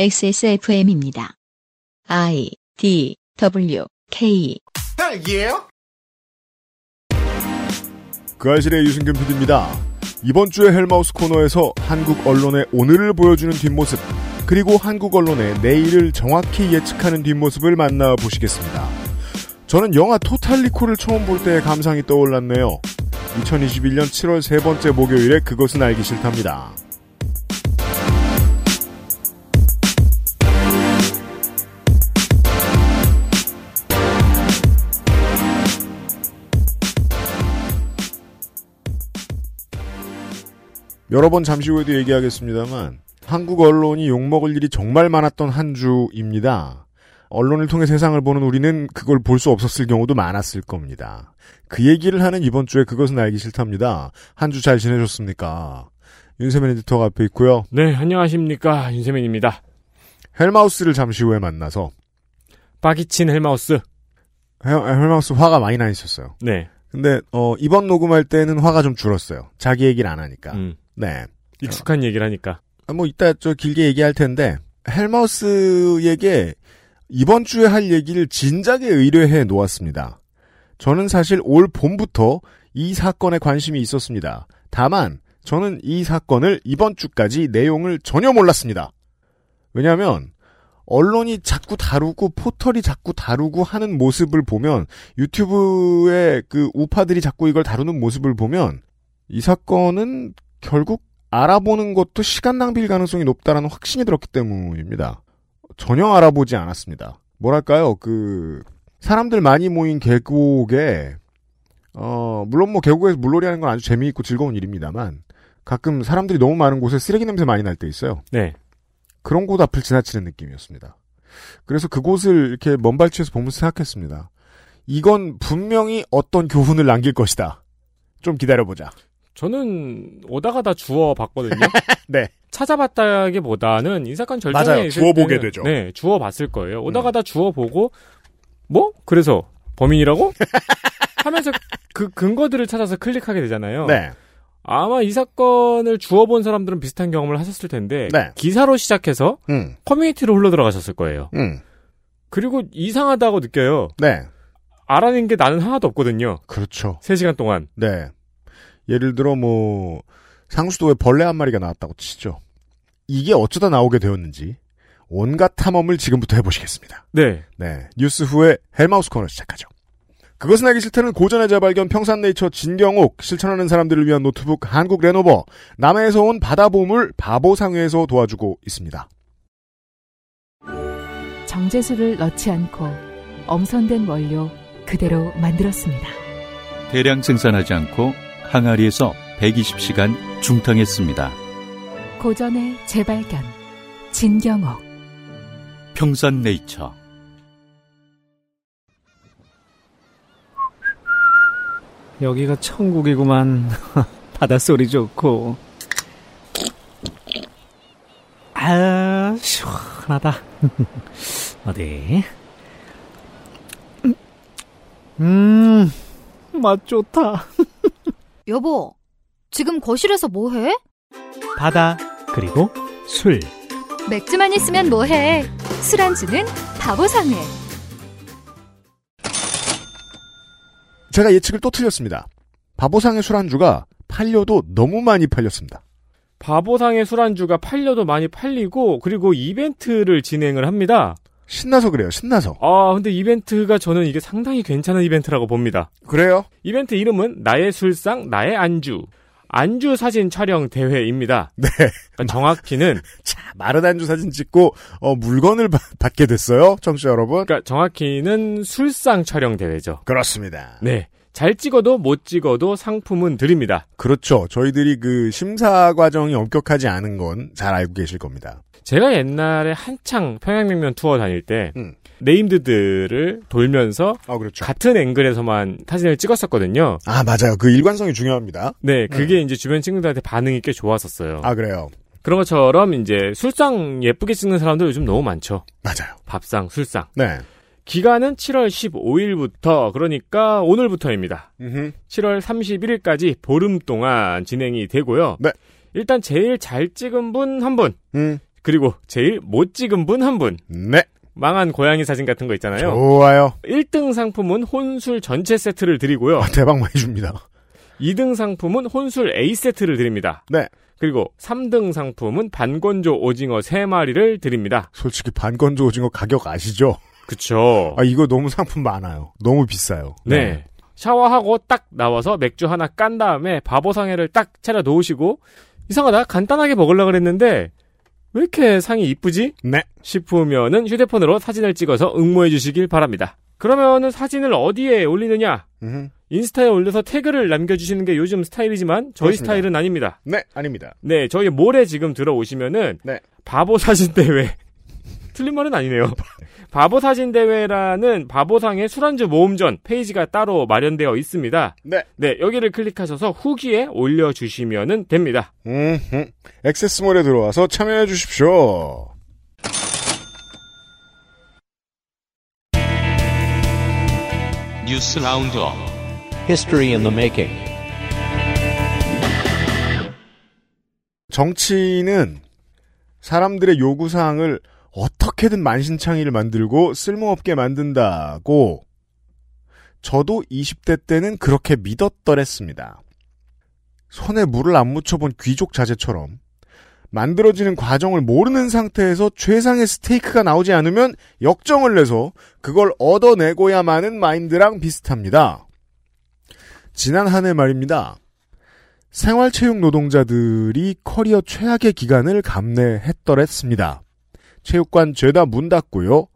XSFM입니다. I D W K 딸기예요? 그 아실의 유승균 PD입니다. 이번 주에 헬마우스 코너에서 한국 언론의 오늘을 보여주는 뒷모습, 그리고 한국 언론의 내일을 정확히 예측하는 뒷모습을 만나보시겠습니다. 저는 영화 토탈 리콜을 처음 볼 때의 감상이 떠올랐네요. 2021년 7월 세 번째 목요일에 그것은 알기 싫답니다. 여러 번 잠시 후에도 얘기하겠습니다만 한국 언론이 욕먹을 일이 정말 많았던 한 주입니다. 언론을 통해 세상을 보는 우리는 그걸 볼 수 없었을 경우도 많았을 겁니다. 그 얘기를 하는 이번 주에 그것은 알기 싫답니다. 한 주 잘 지내셨습니까? 윤세민 에디터가 앞에 있고요. 네, 안녕하십니까. 윤세민입니다. 헬마우스를 잠시 후에 만나서 빡이 친 헬마우스. 헬, 헬마우스 화가 많이 나 있었어요. 네. 근데 어, 이번 녹음할 때는 화가 좀 줄었어요. 자기 얘기를 안 하니까. 음, 네. 익숙한 얘기를 하니까. 아, 뭐 이따 저 길게 얘기할 텐데 헬마우스에게 이번 주에 할 얘기를 진작에 의뢰해 놓았습니다. 저는 사실 올 봄부터 이 사건에 관심이 있었습니다. 다만 저는 이 사건을 이번 주까지 내용을 전혀 몰랐습니다. 왜냐하면 언론이 자꾸 다루고 포털이 자꾸 다루고 하는 모습을 보면 유튜브의 그 우파들이 자꾸 이걸 다루는 모습을 보면 이 사건은 결국 알아보는 것도 시간 낭비일 가능성이 높다라는 확신이 들었기 때문입니다. 전혀 알아보지 않았습니다. 뭐랄까요, 그, 사람들 많이 모인 계곡에, 어, 물론 뭐 계곡에서 물놀이 하는 건 아주 재미있고 즐거운 일입니다만, 가끔 사람들이 너무 많은 곳에 쓰레기 냄새 많이 날 때 있어요. 네. 그런 곳 앞을 지나치는 느낌이었습니다. 그래서 그곳을 이렇게 먼 발치에서 보면서 생각했습니다. 이건 분명히 어떤 교훈을 남길 것이다. 좀 기다려보자. 저는 오다가 다 주워 봤거든요. 네. 찾아봤다기보다는 이 사건 절정에 맞아요. 있을 주워 보게 때는, 되죠. 음. 네, 주워 봤을 거예요. 오다가다 주워 보고 뭐? 그래서 범인이라고? 하면서 그 근거들을 찾아서 클릭하게 되잖아요. 네. 아마 이 사건을 주워 본 사람들은 비슷한 경험을 하셨을 텐데 네. 기사로 시작해서 음, 커뮤니티로 흘러 들어가셨을 거예요. 음, 그리고 이상하다고 느껴요. 네. 알아낸 게 나는 하나도 없거든요. 그렇죠. 3시간 동안. 네. 예를 들어 뭐 상수도에 벌레 한 마리가 나왔다고 치죠. 이게 어쩌다 나오게 되었는지 온갖 탐험을 지금부터 해보시겠습니다. 네. 네. 뉴스 후에 헬마우스 코너 시작하죠. 그것은 알기 싫다는 고전의 재발견 평산네이처 진경옥 실천하는 사람들을 위한 노트북 한국 레노버 남해에서 온 바다보물 바보상회에서 도와주고 있습니다. 정제수를 넣지 않고 엄선된 원료 그대로 만들었습니다. 대량 생산하지 않고 항아리에서 120시간 중탕했습니다. 고전의 재발견 진경옥 평산네이처 여기가 천국이구만. 바닷소리 좋고. 아, 시원하다. 어디? 음, 맛 좋다. 여보, 지금 거실에서 뭐해? 바다, 그리고 술. 맥주만 있으면 뭐해? 술안주는 바보상회. 제가 예측을 또 틀렸습니다. 바보상의 술안주가 팔려도 너무 많이 팔렸습니다. 바보상의 술안주가 팔려도 많이 팔리고 그리고 이벤트를 진행을 합니다. 신나서 그래요. 신나서. 아, 근데 이벤트가 저는 이게 상당히 괜찮은 이벤트라고 봅니다. 그래요? 이벤트 이름은 나의 술상, 나의 안주. 안주 사진 촬영 대회입니다. 네. 그러니까 정확히는 자, 마른 안주 사진 찍고 어, 물건을 받- 받게 됐어요. 청취자 여러분. 그러니까 정확히는 술상 촬영 대회죠. 그렇습니다. 네. 잘 찍어도 못 찍어도 상품은 드립니다. 그렇죠. 저희들이 그 심사 과정이 엄격하지 않은 건 잘 알고 계실 겁니다. 제가 옛날에 한창 평양냉면 투어 다닐 때 음. 네임드들을 돌면서 아, 그렇죠. 같은 앵글에서만 사진을 찍었었거든요. 아, 맞아요. 그 일관성이 중요합니다. 네, 그게 이제 주변 친구들한테 반응이 꽤 좋았었어요. 아, 그래요. 그런 것처럼 이제 술상 예쁘게 찍는 사람들 요즘 너무 많죠. 맞아요. 밥상, 술상. 네. 기간은 7월 15일부터 그러니까 오늘부터입니다. 음흠. 7월 31일까지 보름 동안 진행이 되고요. 네. 일단 제일 잘 찍은 분 한 분. 음. 그리고 제일 못 찍은 분 한 분. 네. 망한 고양이 사진 같은 거 있잖아요. 좋아요. 1등 상품은 혼술 전체 세트를 드리고요. 아, 대박 많이 줍니다. 2등 상품은 혼술 A 세트를 드립니다. 네. 그리고 3등 상품은 반건조 오징어 3마리를 드립니다. 솔직히 반건조 오징어 가격 아시죠? 그쵸. 아, 이거 너무 상품 많아요. 너무 비싸요. 네. 샤워하고 딱 나와서 맥주 하나 깐 다음에 바보상회를 딱 차려 놓으시고 이상하다 간단하게 먹으려고 그랬는데 왜 이렇게 상이 이쁘지? 네. 싶으면은 휴대폰으로 사진을 찍어서 응모해 주시길 바랍니다. 그러면은 사진을 어디에 올리느냐? 음흠. 인스타에 올려서 태그를 남겨주시는 게 요즘 스타일이지만 저희 그렇습니다. 스타일은 아닙니다. 네, 아닙니다. 네, 저희 모레 지금 들어오시면은 네. 바보 사진 대회 틀린 말은 아니네요. 바보 사진 대회라는 바보상의 술안주 모음전 페이지가 따로 마련되어 있습니다. 네. 네, 여기를 클릭하셔서 후기에 올려 주시면 됩니다. 음흠. 액세스몰에 들어와서 참여해 주십시오. 뉴스 round-up History in the making. 정치는 사람들의 요구사항을 어떻게든 만신창이를 만들고 쓸모없게 만든다고 저도 20대 때는 그렇게 믿었더랬습니다. 손에 물을 안 묻혀본 귀족 자제처럼 만들어지는 과정을 모르는 상태에서 최상의 스테이크가 나오지 않으면 역정을 내서 그걸 얻어내고야마는 마인드랑 비슷합니다. 지난 한 해 말입니다. 생활체육 노동자들이 커리어 최악의 기간을 감내했더랬습니다. 체육관 죄다 문 닫고요.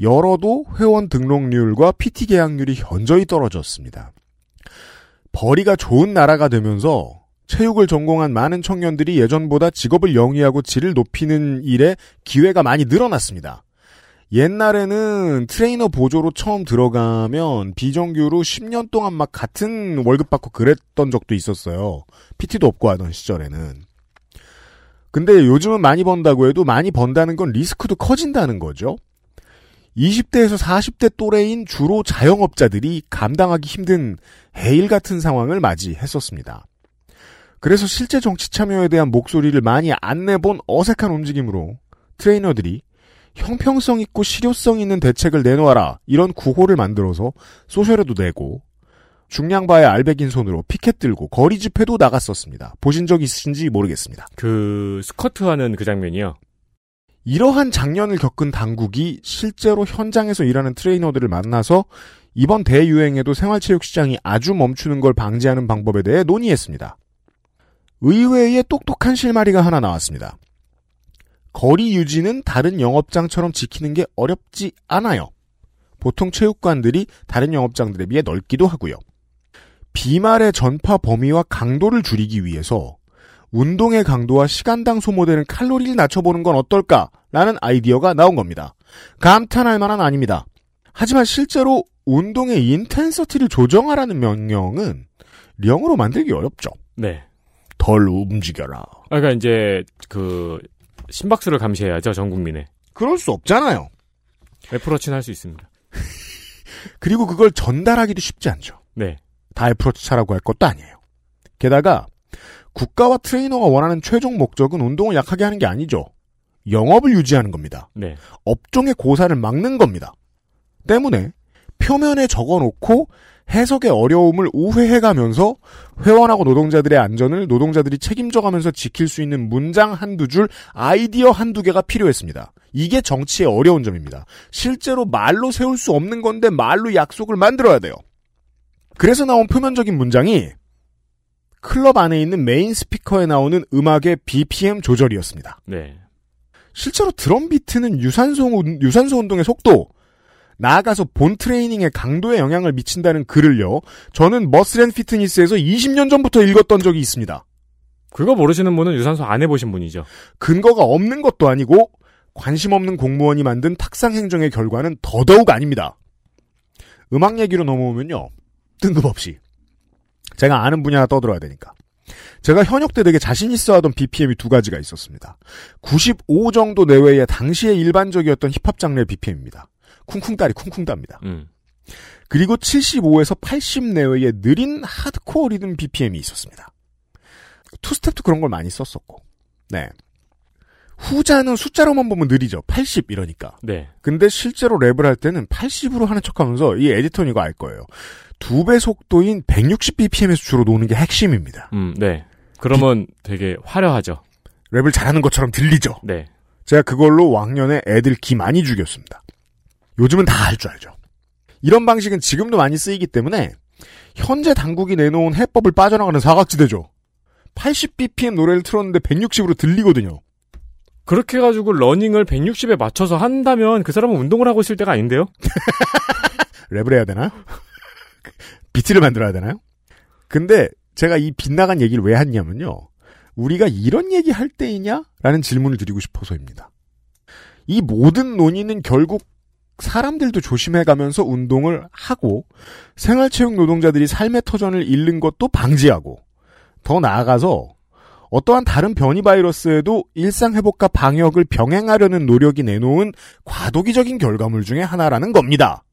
열어도 회원 등록률과 PT 계약률이 현저히 떨어졌습니다. 벌이가 좋은 나라가 되면서 체육을 전공한 많은 청년들이 예전보다 직업을 영위하고 질을 높이는 일에 기회가 많이 늘어났습니다. 옛날에는 트레이너 보조로 처음 들어가면 비정규로 10년 동안 막 같은 월급 받고 그랬던 적도 있었어요. PT도 없고 하던 시절에는. 근데 요즘은 많이 번다고 해도 많이 번다는 건 리스크도 커진다는 거죠. 20대에서 40대 또래인 주로 자영업자들이 감당하기 힘든 해일 같은 상황을 맞이했었습니다. 그래서 실제 정치 참여에 대한 목소리를 많이 안 내본 어색한 움직임으로 트레이너들이 형평성 있고 실효성 있는 대책을 내놓아라 이런 구호를 만들어서 소셜에도 내고 중량바의 알백인 손으로 피켓 들고 거리 집회도 나갔었습니다. 보신 적 있으신지 모르겠습니다. 그 스쿼트 하는 그 장면이요. 이러한 장년을 겪은 당국이 실제로 현장에서 일하는 트레이너들을 만나서 이번 대유행에도 생활체육 시장이 아주 멈추는 걸 방지하는 방법에 대해 논의했습니다. 의외의 똑똑한 실마리가 하나 나왔습니다. 거리 유지는 다른 영업장처럼 지키는 게 어렵지 않아요. 보통 체육관들이 다른 영업장들에 비해 넓기도 하고요. 비말의 전파 범위와 강도를 줄이기 위해서 운동의 강도와 시간당 소모되는 칼로리를 낮춰보는 건 어떨까라는 아이디어가 나온 겁니다. 감탄할 만한 아닙니다. 하지만 실제로 운동의 인텐서티를 조정하라는 명령은 령으로 만들기 어렵죠. 네. 덜 움직여라. 아, 그러니까 이제 그 심박수를 감시해야죠 전 국민의. 그럴 수 없잖아요. 애플워치는 할 수 있습니다. 그리고 그걸 전달하기도 쉽지 않죠. 네. 다 애플워치 차라고 할 것도 아니에요. 게다가 국가와 트레이너가 원하는 최종 목적은 운동을 약하게 하는 게 아니죠. 영업을 유지하는 겁니다. 네. 업종의 고사를 막는 겁니다. 때문에 표면에 적어놓고 해석의 어려움을 우회해가면서 회원하고 노동자들의 안전을 노동자들이 책임져가면서 지킬 수 있는 문장 한두 줄, 아이디어 한두 개가 필요했습니다. 이게 정치의 어려운 점입니다. 실제로 말로 세울 수 없는 건데 말로 약속을 만들어야 돼요. 그래서 나온 표면적인 문장이 클럽 안에 있는 메인 스피커에 나오는 음악의 BPM 조절이었습니다. 네. 실제로 드럼 비트는 유산소, 운- 유산소 운동의 속도, 나아가서 본 트레이닝의 강도에 영향을 미친다는 글을요, 저는 머슬앤 피트니스에서 20년 전부터 읽었던 적이 있습니다. 그거 모르시는 분은 유산소 안 해보신 분이죠. 근거가 없는 것도 아니고, 관심 없는 공무원이 만든 탁상 행정의 결과는 더더욱 아닙니다. 음악 얘기로 넘어오면요, 뜬금없이. 제가 아는 분야 떠들어야 되니까. 제가 현역 때 되게 자신 있어 하던 BPM이 두 가지가 있었습니다. 95 정도 내외의 당시에 일반적이었던 힙합 장르의 BPM입니다. 쿵쿵따리 쿵쿵따입니다. 음. 그리고 75에서 80 내외의 느린 하드코어 리듬 BPM이 있었습니다. 투스텝도 그런 걸 많이 썼었고. 네. 후자는 숫자로만 보면 느리죠. 80 이러니까. 네. 근데 실제로 랩을 할 때는 80으로 하는 척 하면서 이 에디터는 이거 알 거예요. 두 배 속도인 160bpm의 수치로 노는 게 핵심입니다. 음, 네. 그러면 되게 화려하죠. 랩을 잘하는 것처럼 들리죠. 네. 제가 그걸로 왕년에 애들 기 많이 죽였습니다. 요즘은 다 할 줄 알죠. 이런 방식은 지금도 많이 쓰이기 때문에 현재 당국이 내놓은 해법을 빠져나가는 사각지대죠. 80bpm 노래를 틀었는데 160으로 들리거든요. 그렇게 해가지고 러닝을 160에 맞춰서 한다면 그 사람은 운동을 하고 있을 때가 아닌데요? 랩을 해야 되나요? 비트를 만들어야 되나요? 근데 제가 이 빗나간 얘기를 왜 했냐면요. 우리가 이런 얘기 할 때이냐? 라는 질문을 드리고 싶어서입니다. 이 모든 논의는 결국 사람들도 조심해가면서 운동을 하고 생활체육 노동자들이 삶의 터전을 잃는 것도 방지하고 더 나아가서 어떠한 다른 변이 바이러스에도 일상 회복과 방역을 병행하려는 노력이 내놓은 과도기적인 결과물 중의 하나라는 겁니다.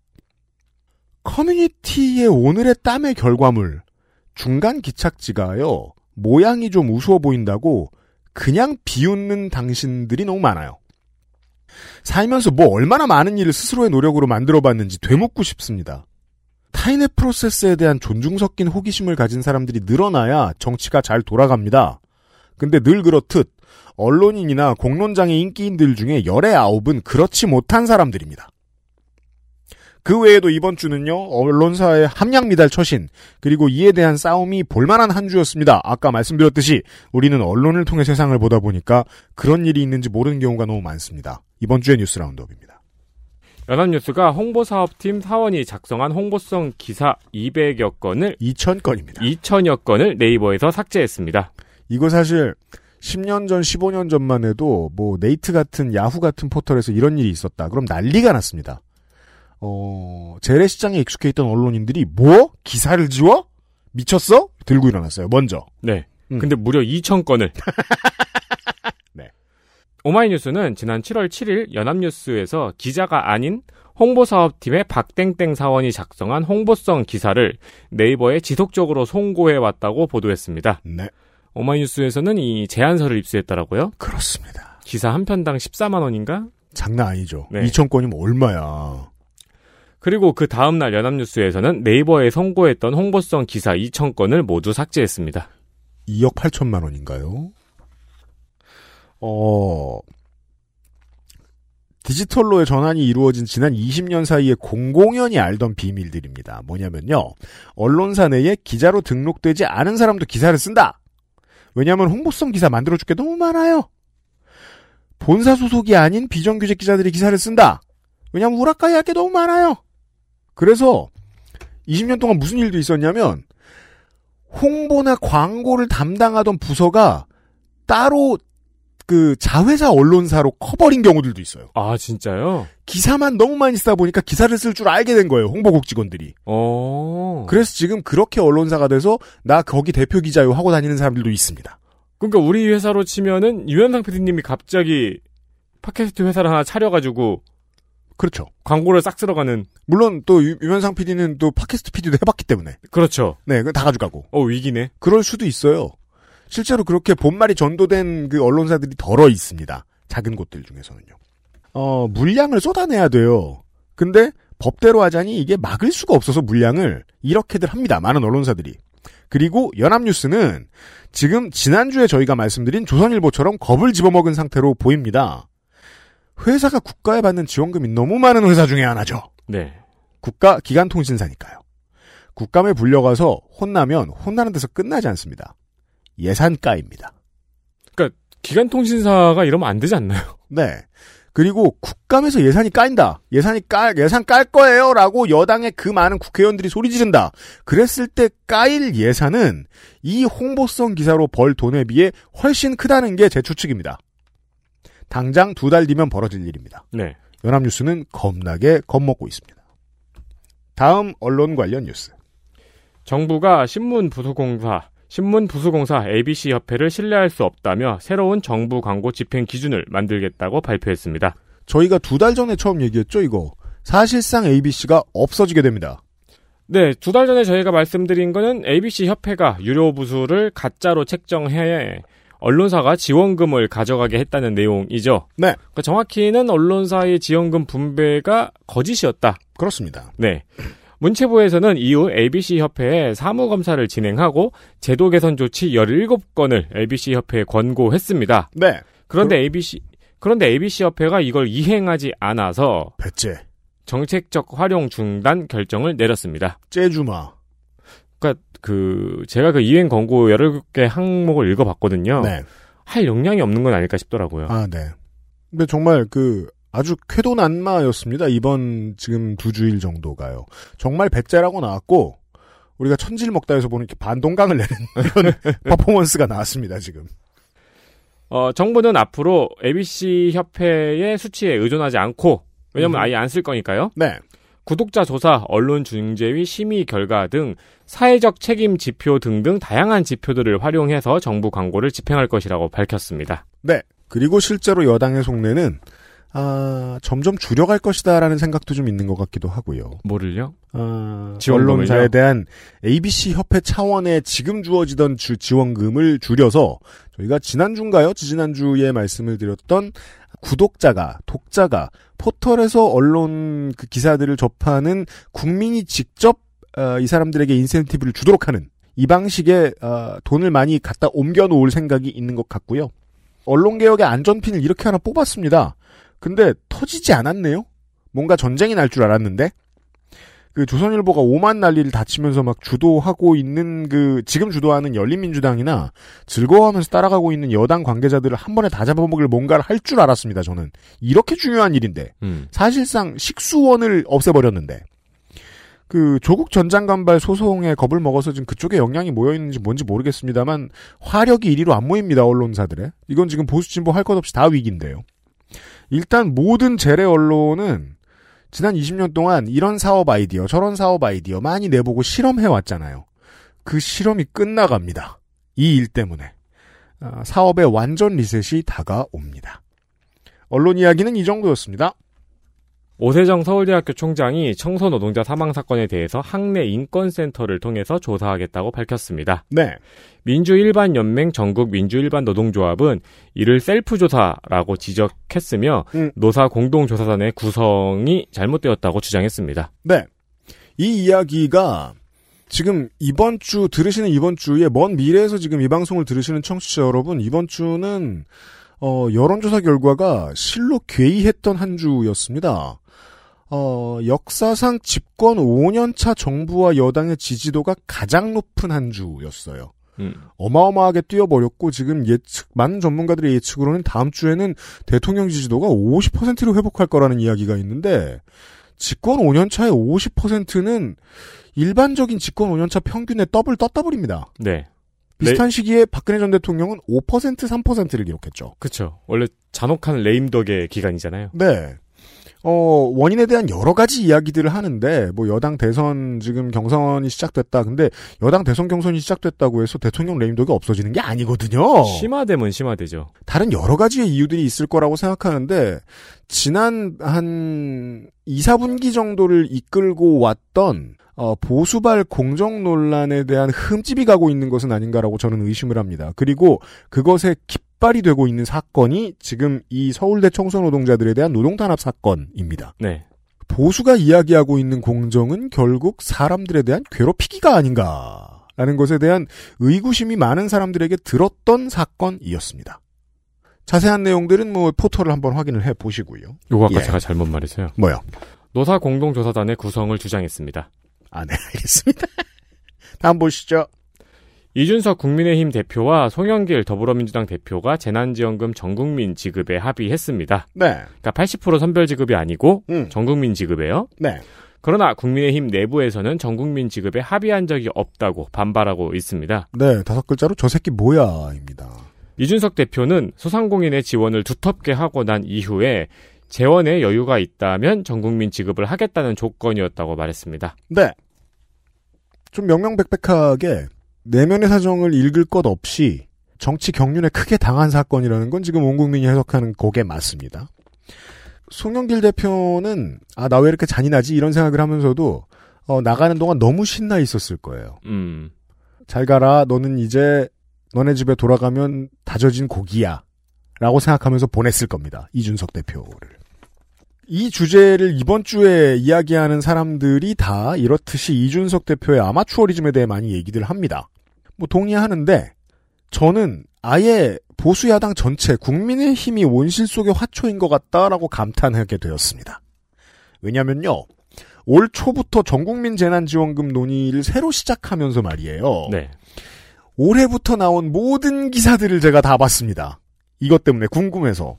커뮤니티의 오늘의 땀의 결과물 중간 기착지가요 모양이 좀 우스워 보인다고 그냥 비웃는 당신들이 너무 많아요. 살면서 뭐 얼마나 많은 일을 스스로의 노력으로 만들어봤는지 되묻고 싶습니다. 타인의 프로세스에 대한 존중 섞인 호기심을 가진 사람들이 늘어나야 정치가 잘 돌아갑니다. 근데 늘 그렇듯 언론인이나 공론장의 인기인들 중에 열의 아홉은 그렇지 못한 사람들입니다. 그 외에도 이번 주는요, 언론사의 함량 미달 처신, 그리고 이에 대한 싸움이 볼만한 한 주였습니다. 아까 말씀드렸듯이 우리는 언론을 통해 세상을 보다 보니까 그런 일이 있는지 모르는 경우가 너무 많습니다. 이번 주의 뉴스 라운드업입니다. 연합뉴스가 홍보사업팀 사원이 작성한 홍보성 기사 200여 건을 2,000건입니다. 2천여 건을 네이버에서 삭제했습니다. 이거 사실 10년 전, 15년 전만 해도 뭐 네이트 같은 야후 같은 포털에서 이런 일이 있었다. 그럼 난리가 났습니다. 어, 재래시장에 익숙해 있던 언론인들이 뭐? 기사를 지워? 미쳤어? 들고 일어났어요. 먼저. 네. 음. 근데 무려 2천 건을. 네. 오마이뉴스는 지난 7월 7일 연합뉴스에서 기자가 아닌 홍보사업팀의 박땡땡 사원이 작성한 홍보성 기사를 네이버에 지속적으로 송고해 왔다고 보도했습니다. 네. 오마이뉴스에서는 이 제안서를 입수했더라고요. 그렇습니다. 기사 한 편당 14만 원인가? 장난 아니죠. 네. 2,000건이면 얼마야. 그리고 그 다음날 연합뉴스에서는 네이버에 송고했던 홍보성 기사 2,000건을 모두 삭제했습니다. 2억 8천만 원인가요? 어, 디지털로의 전환이 이루어진 지난 20년 사이에 공공연히 알던 비밀들입니다. 뭐냐면요. 언론사 내에 기자로 등록되지 않은 사람도 기사를 쓴다. 왜냐하면 홍보성 기사 만들어줄 게 너무 많아요. 본사 소속이 아닌 비정규직 기자들이 기사를 쓴다. 왜냐하면 우라카이 할 게 너무 많아요. 그래서 20년 동안 무슨 일도 있었냐면 홍보나 광고를 담당하던 부서가 따로 그 자회사 언론사로 커버린 경우들도 있어요. 아, 진짜요? 기사만 너무 많이 쓰다 보니까 기사를 쓸 줄 알게 된 거예요. 홍보국 직원들이. 어. 그래서 지금 그렇게 언론사가 돼서 나 거기 대표 기자요 하고 다니는 사람들도 있습니다. 그러니까 우리 회사로 치면은 유현상 PD님이 갑자기 팟캐스트 회사를 하나 차려가지고 그렇죠. 광고를 싹 들어가는 물론 또 유- 유현상 PD는 또 팟캐스트 PD도 해봤기 때문에 그렇죠. 네, 다 가져가고 어 위기네. 그럴 수도 있어요. 실제로 그렇게 본말이 전도된 그 언론사들이 덜어 있습니다. 작은 곳들 중에서는요. 어, 물량을 쏟아내야 돼요. 근데 법대로 하자니 이게 막을 수가 없어서 물량을 이렇게들 합니다. 많은 언론사들이. 그리고 연합뉴스는 지금 지난주에 저희가 말씀드린 조선일보처럼 겁을 집어먹은 상태로 보입니다. 회사가 국가에 받는 지원금이 너무 많은 회사 중에 하나죠. 네. 국가 기관통신사니까요. 국감에 불려가서 혼나면 혼나는 데서 끝나지 않습니다. 예산가입니다. 기간통신사가 이러면 안 되지 않나요? 네. 그리고 국감에서 예산이 까인다. 예산이 깔, 예산 깔 거예요. 라고 여당의 그 많은 국회의원들이 소리 지른다. 그랬을 때 까일 예산은 이 홍보성 기사로 벌 돈에 비해 훨씬 크다는 게 제 추측입니다. 당장 두 달 뒤면 벌어질 일입니다. 네. 연합뉴스는 겁나게 겁먹고 있습니다. 다음 언론 관련 뉴스. 정부가 신문 부수공사 신문 부수공사 ABC 협회를 신뢰할 수 없다며 새로운 정부 광고 집행 기준을 만들겠다고 발표했습니다. 저희가 두 달 전에 처음 얘기했죠, 이거. 사실상 ABC가 없어지게 됩니다. 네, 두 달 전에 저희가 말씀드린 거는 ABC 협회가 유료 부수를 가짜로 책정해 언론사가 지원금을 가져가게 했다는 내용이죠. 네. 그러니까 정확히는 언론사의 지원금 분배가 거짓이었다. 그렇습니다. 네. 문체부에서는 이후 ABC 협회에 사무 검사를 진행하고 제도 개선 조치 17건을 ABC 협회에 권고했습니다. 네. 그런데 ABC 그런데 ABC 협회가 이걸 이행하지 않아서 배째. 정책적 활용 중단 결정을 내렸습니다. 째주마. 그러니까 그 제가 그 이행 권고 여러 개 항목을 읽어봤거든요. 네. 할 역량이 없는 건 아닐까 싶더라고요. 아, 네. 근데 정말 그 아주 쾌도난마였습니다. 이번 지금 두 주일 정도가요. 정말 배째라고 나왔고 우리가 천질 먹다에서 보는 이렇게 반동강을 내는 이런 퍼포먼스가 나왔습니다. 지금. 어, 정부는 앞으로 ABC 협회의 수치에 의존하지 않고 왜냐면 음. 아예 안 쓸 거니까요. 네. 구독자 조사, 언론 중재위 심의 결과 등 사회적 책임 지표 등등 다양한 지표들을 활용해서 정부 광고를 집행할 것이라고 밝혔습니다. 네. 그리고 실제로 여당의 속내는 아, 점점 줄여갈 것이다라는 생각도 좀 있는 것 같기도 하고요. 뭐를요? 아? 언론사에 대한 ABC 협회 차원의 지금 주어지던 주, 지원금을 줄여서 저희가 지난주인가요? 지지난주에 말씀을 드렸던 구독자가, 독자가 포털에서 언론 그 기사들을 접하는 국민이 직접 어, 이 사람들에게 인센티브를 주도록 하는 이 방식의 어, 돈을 많이 갖다 옮겨 놓을 생각이 있는 것 같고요. 언론개혁의 안전핀을 이렇게 하나 뽑았습니다. 근데 터지지 않았네요? 뭔가 전쟁이 날 줄 알았는데? 그 조선일보가 오만 난리를 다치면서 막 주도하고 있는 그 지금 주도하는 열린민주당이나 즐거워하면서 따라가고 있는 여당 관계자들을 한 번에 다 잡아먹을 뭔가를 할 줄 알았습니다. 저는 이렇게 중요한 일인데 음. 사실상 식수원을 없애버렸는데 그 조국 전 장관발 소송에 겁을 먹어서 지금 그쪽에 영향이 모여 있는지 뭔지 모르겠습니다만 화력이 이리로 안 모입니다 언론사들의 이건 지금 보수 진보 할 것 없이 다 위기인데요. 일단 모든 재래 언론은 지난 20년 동안 이런 사업 아이디어 저런 사업 아이디어 많이 내보고 실험해 왔잖아요. 그 실험이 끝나갑니다. 이 일 때문에 아, 사업의 완전 리셋이 다가옵니다. 언론 이야기는 이 정도였습니다. 오세정 서울대학교 총장이 청소 노동자 사망 사건에 대해서 학내 인권센터를 통해서 조사하겠다고 밝혔습니다. 네. 민주일반연맹 전국 민주일반노동조합은 이를 셀프조사라고 지적했으며 음. 노사 공동조사단의 구성이 잘못되었다고 주장했습니다. 네. 이 이야기가 지금 이번 주 들으시는 이번 주에 먼 미래에서 지금 이 방송을 들으시는 청취자 여러분 이번 주는 어, 여론조사 결과가 실로 괴이했던 한 주였습니다. 어, 역사상 집권 5년차 정부와 여당의 지지도가 가장 높은 한 주였어요. 음. 어마어마하게 뛰어버렸고 지금 예측 많은 전문가들의 예측으로는 다음 주에는 대통령 지지도가 50%로 회복할 거라는 이야기가 있는데 집권 5년 차의 50%는 일반적인 집권 5년 차 평균의 더블 떴더블입니다. 네. 비슷한 시기에 박근혜 전 대통령은 5% 3%를 기록했죠. 그렇죠. 원래 잔혹한 레임덕의 기간이잖아요. 네. 어, 원인에 대한 여러 가지 이야기들을 하는데, 뭐, 여당 대선 지금 경선이 시작됐다. 근데, 여당 대선 경선이 시작됐다고 해서 대통령 레임덕이 없어지는 게 아니거든요. 심화되면 심화되죠. 다른 여러 가지의 이유들이 있을 거라고 생각하는데, 지난 한 2, 4분기 정도를 이끌고 왔던, 어, 보수발 공정 논란에 대한 흠집이 가고 있는 것은 아닌가라고 저는 의심을 합니다. 그리고 그것에 깃발이 되고 있는 사건이 지금 이 서울대 청소 노동자들에 대한 노동 탄압 사건입니다. 네. 보수가 이야기하고 있는 공정은 결국 사람들에 대한 괴롭히기가 아닌가. 라는 것에 대한 의구심이 많은 사람들에게 들었던 사건이었습니다. 자세한 내용들은 뭐 포털을 한번 확인을 해 보시고요. 요거 아까 예. 제가 잘못 말했어요. 뭐요? 노사 공동조사단의 구성을 주장했습니다. 아, 네, 알겠습니다. 다음 보시죠. 이준석 국민의힘 대표와 송영길 더불어민주당 대표가 재난지원금 전국민 지급에 합의했습니다. 네. 그러니까 80% 선별 지급이 아니고 음. 전국민 지급이에요. 네. 그러나 국민의힘 내부에서는 전국민 지급에 합의한 적이 없다고 반발하고 있습니다. 네, 다섯 글자로 저 새끼 뭐야입니다. 이준석 대표는 소상공인의 지원을 두텁게 하고 난 이후에 재원에 여유가 있다면 전국민 지급을 하겠다는 조건이었다고 말했습니다. 네. 좀 명명백백하게 내면의 사정을 읽을 것 없이 정치 경륜에 크게 당한 사건이라는 건 지금 온 국민이 해석하는 곡에 맞습니다. 송영길 대표는 아 나 왜 이렇게 잔인하지 이런 생각을 하면서도 어, 나가는 동안 너무 신나 있었을 거예요. 음, 잘 가라 너는 이제 너네 집에 돌아가면 다져진 고기야. 라고 생각하면서 보냈을 겁니다. 이준석 대표를. 이 주제를 이번 주에 이야기하는 사람들이 다 이렇듯이 이준석 대표의 아마추어리즘에 대해 많이 얘기들 합니다. 뭐 동의하는데 저는 아예 보수 야당 전체 국민의 힘이 온실 속의 화초인 것 같다라고 감탄하게 되었습니다. 왜냐면요. 올 초부터 전국민 재난지원금 논의를 새로 시작하면서 말이에요. 네. 올해부터 나온 모든 기사들을 제가 다 봤습니다. 이것 때문에 궁금해서.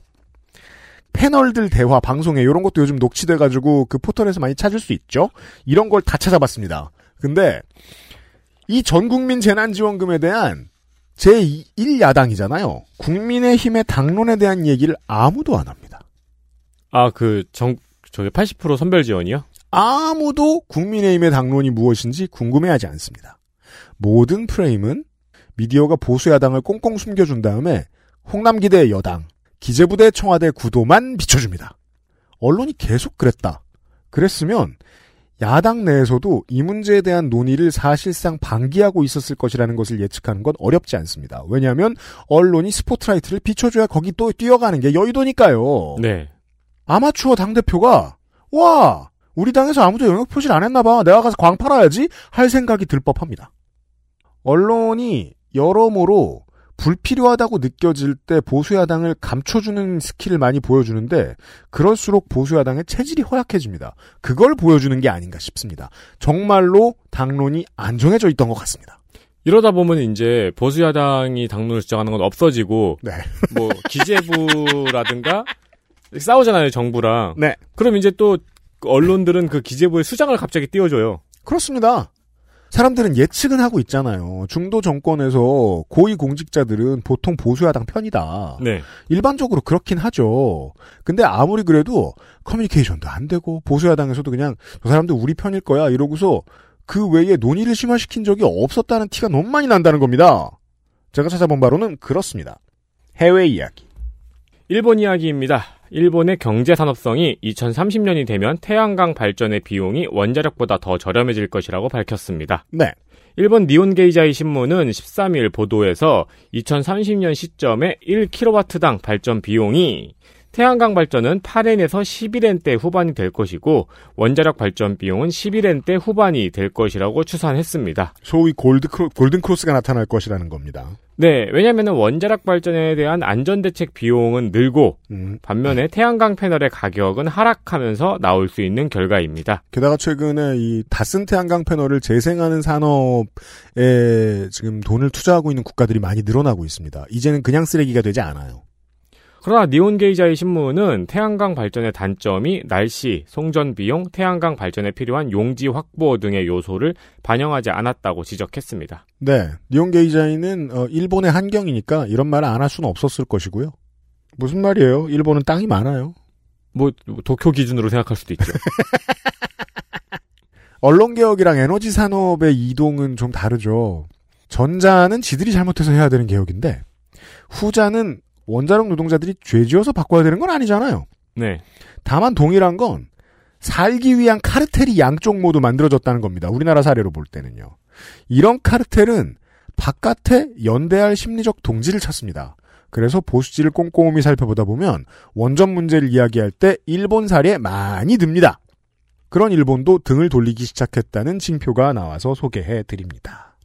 패널들 대화 방송에 이런 것도 요즘 녹취돼가지고 그 포털에서 많이 찾을 수 있죠. 이런 걸 다 찾아봤습니다. 근데 이 전국민 재난지원금에 대한 제1야당이잖아요. 국민의힘의 당론에 대한 얘기를 아무도 안 합니다. 아, 그, 정, 저기 80% 선별 지원이요? 아무도 국민의힘의 당론이 무엇인지 궁금해하지 않습니다. 모든 프레임은 미디어가 보수야당을 꽁꽁 숨겨준 다음에 홍남기대 여당, 기재부대 청와대 구도만 비춰줍니다. 언론이 계속 그랬다. 그랬으면 야당 내에서도 이 문제에 대한 논의를 사실상 방기하고 있었을 것이라는 것을 예측하는 건 어렵지 않습니다. 왜냐하면 언론이 스포트라이트를 비춰줘야 거기 또 뛰어가는 게 여의도니까요. 네. 아마추어 당대표가 와 우리 당에서 아무도 영역 표시를 안 했나 봐. 내가 가서 광 팔아야지 할 생각이 들 법합니다. 언론이 여러모로 불필요하다고 느껴질 때 보수야당을 감춰주는 스킬을 많이 보여주는데 그럴수록 보수야당의 체질이 허약해집니다. 그걸 보여주는 게 아닌가 싶습니다. 정말로 당론이 안 정해져 있던 것 같습니다. 이러다 보면 이제 보수야당이 당론을 주장하는 건 없어지고 네. 뭐 기재부라든가 싸우잖아요 정부랑. 네. 그럼 이제 또 언론들은 그 기재부의 수장을 갑자기 띄워줘요. 그렇습니다. 사람들은 예측은 하고 있잖아요. 중도 정권에서 고위 공직자들은 보통 보수야당 편이다. 네. 일반적으로 그렇긴 하죠. 근데 아무리 그래도 커뮤니케이션도 안 되고 보수야당에서도 그냥 저 사람들 우리 편일 거야 이러고서 그 외에 논의를 심화시킨 적이 없었다는 티가 너무 많이 난다는 겁니다. 제가 찾아본 바로는 그렇습니다. 해외 이야기. 일본 이야기입니다. 일본의 경제 산업성이 2030년이 되면 태양광 발전의 비용이 원자력보다 더 저렴해질 것이라고 밝혔습니다. 네. 일본 니온게이자이 신문은 13일 보도에서 2030년 시점에 1kW당 발전 비용이 태양광 발전은 8엔에서 11엔대 후반이 될 것이고 원자력 발전 비용은 11엔대 후반이 될 것이라고 추산했습니다. 소위 골드 크로, 골든 크로스가 나타날 것이라는 겁니다. 네, 왜냐하면 원자력 발전에 대한 안전 대책 비용은 늘고 음. 반면에 태양광 패널의 가격은 하락하면서 나올 수 있는 결과입니다. 게다가 최근에 이 다 쓴 태양광 패널을 재생하는 산업에 지금 돈을 투자하고 있는 국가들이 많이 늘어나고 있습니다. 이제는 그냥 쓰레기가 되지 않아요. 그러나 니온 게이자의 신문은 태양광 발전의 단점이 날씨, 송전 비용, 태양광 발전에 필요한 용지 확보 등의 요소를 반영하지 않았다고 지적했습니다. 네. 니온 게이자이는 어, 일본의 한경이니까 이런 말을 안 할 수는 없었을 것이고요. 무슨 말이에요? 일본은 땅이 많아요. 뭐 도쿄 기준으로 생각할 수도 있죠. 언론 개혁이랑 에너지 산업의 이동은 좀 다르죠. 전자는 지들이 잘못해서 해야 되는 개혁인데 후자는 원자력 노동자들이 죄지어서 바꿔야 되는 건 아니잖아요. 네. 다만 동일한 건 살기 위한 카르텔이 양쪽 모두 만들어졌다는 겁니다. 우리나라 사례로 볼 때는요. 이런 카르텔은 바깥에 연대할 심리적 동지를 찾습니다. 그래서 보수지를 꼼꼼히 살펴보다 보면 원전 문제를 이야기할 때 일본 사례 많이 듭니다. 그런 일본도 등을 돌리기 시작했다는 징표가 나와서 소개해 드립니다.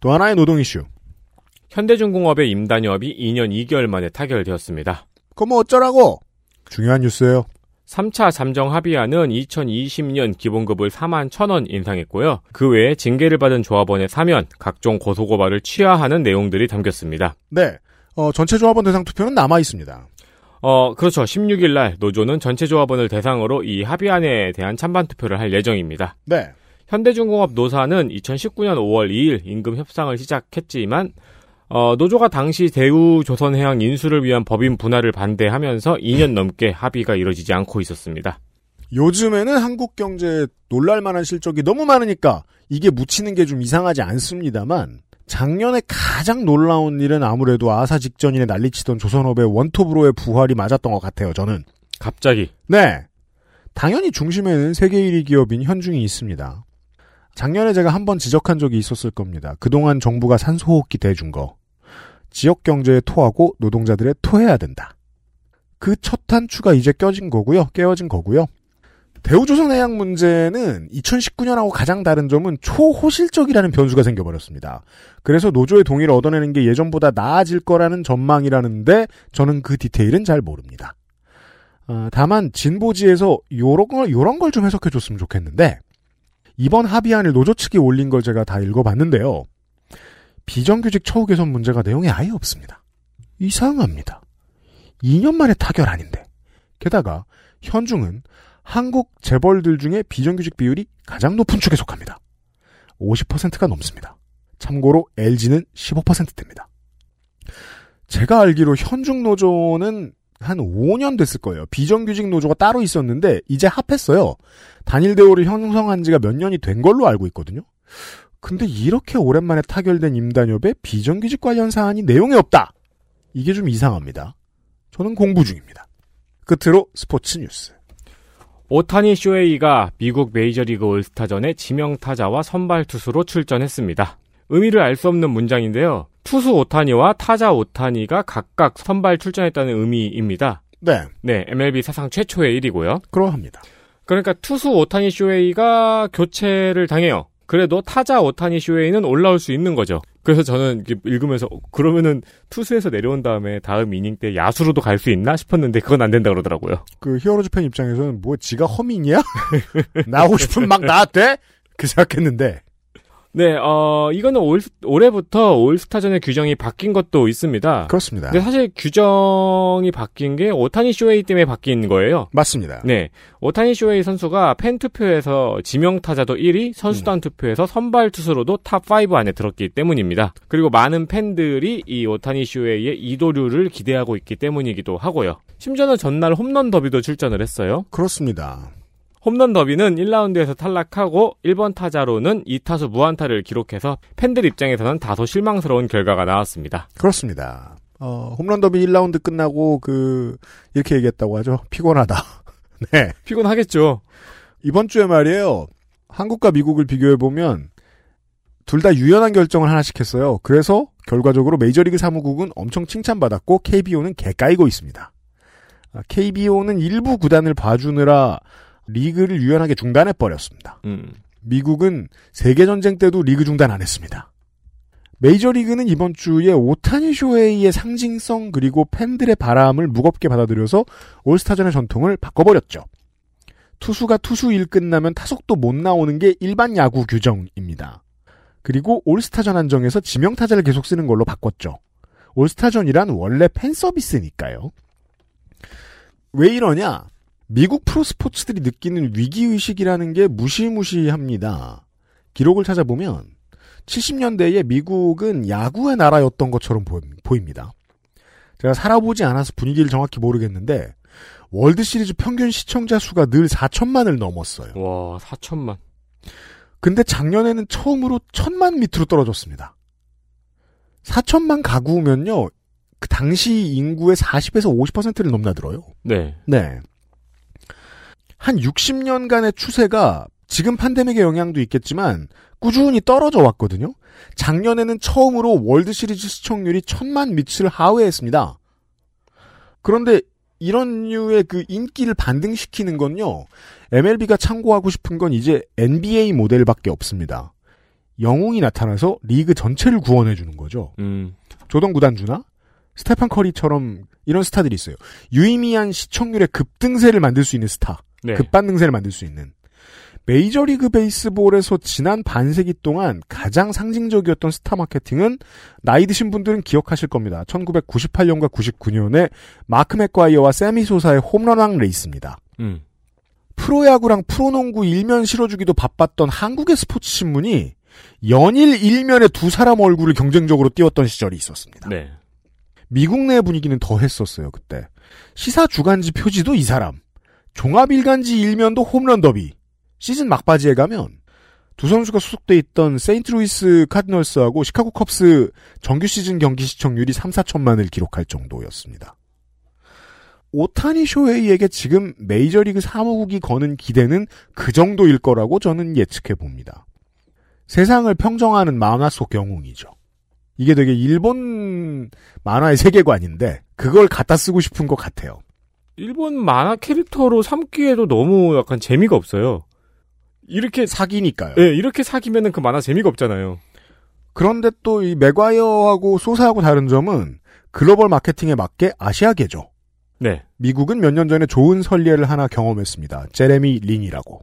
또 하나의 노동 이슈. 현대중공업의 임단협이 2년 2개월 만에 타결되었습니다. 그럼 뭐 어쩌라고? 중요한 뉴스예요. 3차 잠정 합의안은 2020년 기본급을 4만 1천원 인상했고요. 그 외에 징계를 받은 조합원의 사면, 각종 고소고발을 취하하는 내용들이 담겼습니다. 네. 어, 전체 조합원 대상 투표는 남아 있습니다. 어, 그렇죠. 16일 날 노조는 전체 조합원을 대상으로 이 합의안에 대한 찬반 투표를 할 예정입니다. 네. 현대중공업 노사는 2019년 5월 2일 임금 협상을 시작했지만 어, 노조가 당시 대우조선해양 인수를 위한 법인 분할을 반대하면서 2년 넘게 합의가 이뤄지지 않고 있었습니다. 요즘에는 한국 경제에 놀랄만한 실적이 너무 많으니까 이게 묻히는 게 좀 이상하지 않습니다만 작년에 가장 놀라운 일은 아무래도 아사 직전인에 난리치던 조선업의 원톱으로의 부활이 맞았던 것 같아요. 저는. 갑자기. 네. 당연히 중심에는 세계 1위 기업인 현중이 있습니다. 작년에 제가 한 번 지적한 적이 있었을 겁니다. 그동안 정부가 산소호흡기 대준 거. 지역 경제에 토하고 노동자들의 토해야 된다. 그 첫 단추가 이제 껴진 거고요. 깨어진 거고요. 대우조선 해양 문제는 2019년하고 가장 다른 점은 초호실적이라는 변수가 생겨버렸습니다. 그래서 노조의 동의를 얻어내는 게 예전보다 나아질 거라는 전망이라는데 저는 그 디테일은 잘 모릅니다. 아, 다만 진보지에서 요런 걸 요런 걸 좀 해석해 줬으면 좋겠는데 이번 합의안을 노조 측이 올린 걸 제가 다 읽어봤는데요. 비정규직 처우 개선 문제가 내용에 아예 없습니다. 이상합니다. 2년 만에 타결 아닌데. 게다가 현중은 한국 재벌들 중에 비정규직 비율이 가장 높은 축에 속합니다. 50%가 넘습니다. 참고로 LG는 15%대입니다. 제가 알기로 현중 노조는 한 5년 됐을 거예요. 비정규직 노조가 따로 있었는데 이제 합했어요. 단일 대우를 형성한 지가 몇 년이 된 걸로 알고 있거든요. 근데 이렇게 오랜만에 타결된 임단협에 비정규직 관련 사안이 내용에 없다. 이게 좀 이상합니다. 저는 공부 중입니다. 끝으로 스포츠 뉴스. 오타니 쇼헤이가 미국 메이저리그 올스타전에 지명타자와 선발 투수로 출전했습니다. 의미를 알 수 없는 문장인데요. 투수 오타니와 타자 오타니가 각각 선발 출전했다는 의미입니다. 네. 네, MLB 사상 최초의 일이고요. 그러합니다. 그러니까 투수 오타니 쇼헤이가 교체를 당해요. 그래도 타자 오타니 쇼헤이는 올라올 수 있는 거죠. 그래서 저는 읽으면서 어, 그러면은 투수에서 내려온 다음에 다음 이닝 때 야수로도 갈 수 있나 싶었는데 그건 안 된다 그러더라고요. 그 히어로즈 팬 입장에서는 뭐 지가 허민이야? 나오고 싶으면 막 나왔대? 그 생각했는데 네, 어, 이거는 올, 올해부터 올스타전의 규정이 바뀐 것도 있습니다. 그렇습니다. 근데 사실 규정이 바뀐 게 오타니 쇼헤이 때문에 바뀐 거예요. 맞습니다. 네. 오타니 쇼헤이 선수가 팬 투표에서 지명 타자도 1위, 선수단 음. 투표에서 선발 투수로도 탑 5 안에 들었기 때문입니다. 그리고 많은 팬들이 이 오타니 쇼헤이의 이도류를 기대하고 있기 때문이기도 하고요. 심지어는 전날 홈런 더비도 출전을 했어요. 그렇습니다. 홈런 더비는 1라운드에서 탈락하고 1번 타자로는 2타수 무안타를 기록해서 팬들 입장에서는 다소 실망스러운 결과가 나왔습니다. 그렇습니다. 어, 홈런 더비 1라운드 끝나고 그 이렇게 얘기했다고 하죠. 피곤하다. 네. 피곤하겠죠. 이번 주에 말이에요. 한국과 미국을 비교해 보면 둘 다 유연한 결정을 하나씩 했어요. 그래서 결과적으로 메이저리그 사무국은 엄청 칭찬받았고 KBO는 개까이고 있습니다. 아, KBO는 일부 구단을 봐주느라 리그를 유연하게 중단해 버렸습니다. 음. 미국은 세계 전쟁 때도 리그 중단 안 했습니다. 메이저리그는 이번 주에 오타니 쇼헤이의 상징성 그리고 팬들의 바람을 무겁게 받아들여서 올스타전의 전통을 바꿔버렸죠. 투수가 투수 일 끝나면 타석도 못 나오는 게 일반 야구 규정입니다. 그리고 올스타전 한정에서 지명타자를 계속 쓰는 걸로 바꿨죠. 올스타전이란 원래 팬 서비스니까요. 왜 이러냐? 미국 프로스포츠들이 느끼는 위기의식이라는 게 무시무시합니다. 기록을 찾아보면 70년대에 미국은 야구의 나라였던 것처럼 보입니다. 제가 살아보지 않아서 분위기를 정확히 모르겠는데 월드 시리즈 평균 시청자 수가 늘 4천만을 넘었어요. 와, 4천만. 근데 작년에는 처음으로 천만 밑으로 떨어졌습니다. 4천만 가구면요. 그 당시 인구의 40에서 50%를 넘나들어요. 네. 네. 한 60년간의 추세가 지금 팬데믹의 영향도 있겠지만 꾸준히 떨어져 왔거든요. 작년에는 처음으로 월드 시리즈 시청률이 천만 밑을 하회했습니다. 그런데 이런 류의 그 인기를 반등시키는 건요. MLB가 참고하고 싶은 건 이제 NBA 모델밖에 없습니다. 영웅이 나타나서 리그 전체를 구원해 주는 거죠. 음. 조던 구단주나 스테판 커리처럼 이런 스타들이 있어요. 유의미한 시청률의 급등세를 만들 수 있는 스타. 네. 급반등세를 만들 수 있는. 메이저리그 베이스볼에서 지난 반세기 동안 가장 상징적이었던 스타 마케팅은 나이 드신 분들은 기억하실 겁니다. 1998년과 99년에 마크 맥과이어와 새미 소사의 홈런왕 레이스입니다. 음. 프로야구랑 프로농구 일면 실어주기도 바빴던 한국의 스포츠 신문이 연일 일면에 두 사람 얼굴을 경쟁적으로 띄웠던 시절이 있었습니다. 네. 미국 내 분위기는 더 했었어요, 그때. 시사 주간지 표지도 이 사람. 종합 일간지 일면도 홈런 더비. 시즌 막바지에 가면 두 선수가 소속돼 있던 세인트루이스 카디널스하고 시카고 컵스 정규 시즌 경기 시청률이 3, 4천만을 기록할 정도였습니다. 오타니 쇼헤이에게 지금 메이저리그 사무국이 거는 기대는 그 정도일 거라고 저는 예측해 봅니다. 세상을 평정하는 만화 속 영웅이죠. 이게 되게 일본 만화의 세계관인데 그걸 갖다 쓰고 싶은 것 같아요. 일본 만화 캐릭터로 삼기에도 너무 약간 재미가 없어요. 이렇게 사기니까요. 예, 이렇게 사기면은 그 만화 재미가 없잖아요. 그런데 또 이 맥과이어하고 소사하고 다른 점은 글로벌 마케팅에 맞게 아시아계죠. 네. 미국은 몇 년 전에 좋은 설례를 하나 경험했습니다. 제레미 린이라고.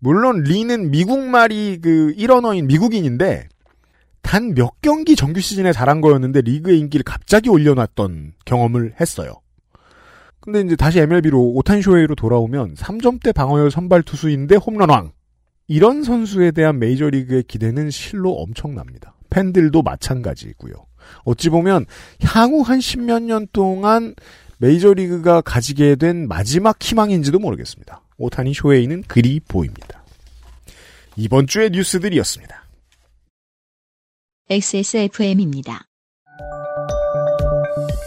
물론 린은 미국말이 그 일언어인 미국인인데 단 몇 경기 정규 시즌에 잘한 거였는데 리그의 인기를 갑자기 올려놨던 경험을 했어요. 근데 이제 다시 MLB로 오탄 쇼헤이로 돌아오면 3점대 방어율 선발 투수인데 홈런왕. 이런 선수에 대한 메이저리그의 기대는 실로 엄청납니다. 팬들도 마찬가지고요. 어찌 보면 향후 한 십몇 년 동안 메이저리그가 가지게 된 마지막 희망인지도 모르겠습니다. 오타니 쇼헤이는 그리 보입니다. 이번 주의 뉴스들이었습니다. XSFM입니다.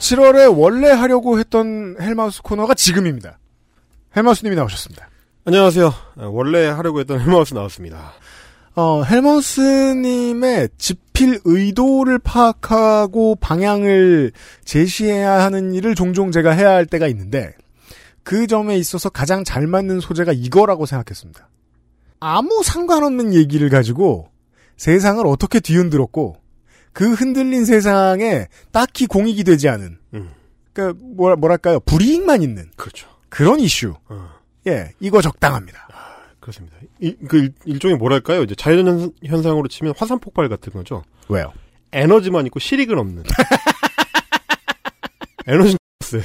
7월에 원래 하려고 했던 헬마우스 코너가 지금입니다. 헬마우스님이 나오셨습니다. 안녕하세요 원래 하려고 했던 헬마우스 나왔습니다 어, 헬마우스님의 집필 의도를 파악하고 방향을 제시해야 하는 일을 종종 제가 해야 할 때가 있는데, 그 점에 있어서 가장 잘 맞는 소재가 이거라고 생각했습니다. 아무 상관없는 얘기를 가지고 세상을 어떻게 뒤흔들었고, 그 흔들린 세상에 딱히 공익이 되지 않은, 음. 그, 뭐라, 뭐랄까요, 불이익만 있는 그렇죠 그런 이슈. 어. 예, 이거 적당합니다. 그렇습니다 이, 그 일- 일종의 뭐랄까요 이제 자연 현상으로 치면 화산 폭발 같은 거죠 왜요? 에너지만 있고 실익은 없는. 에너지 스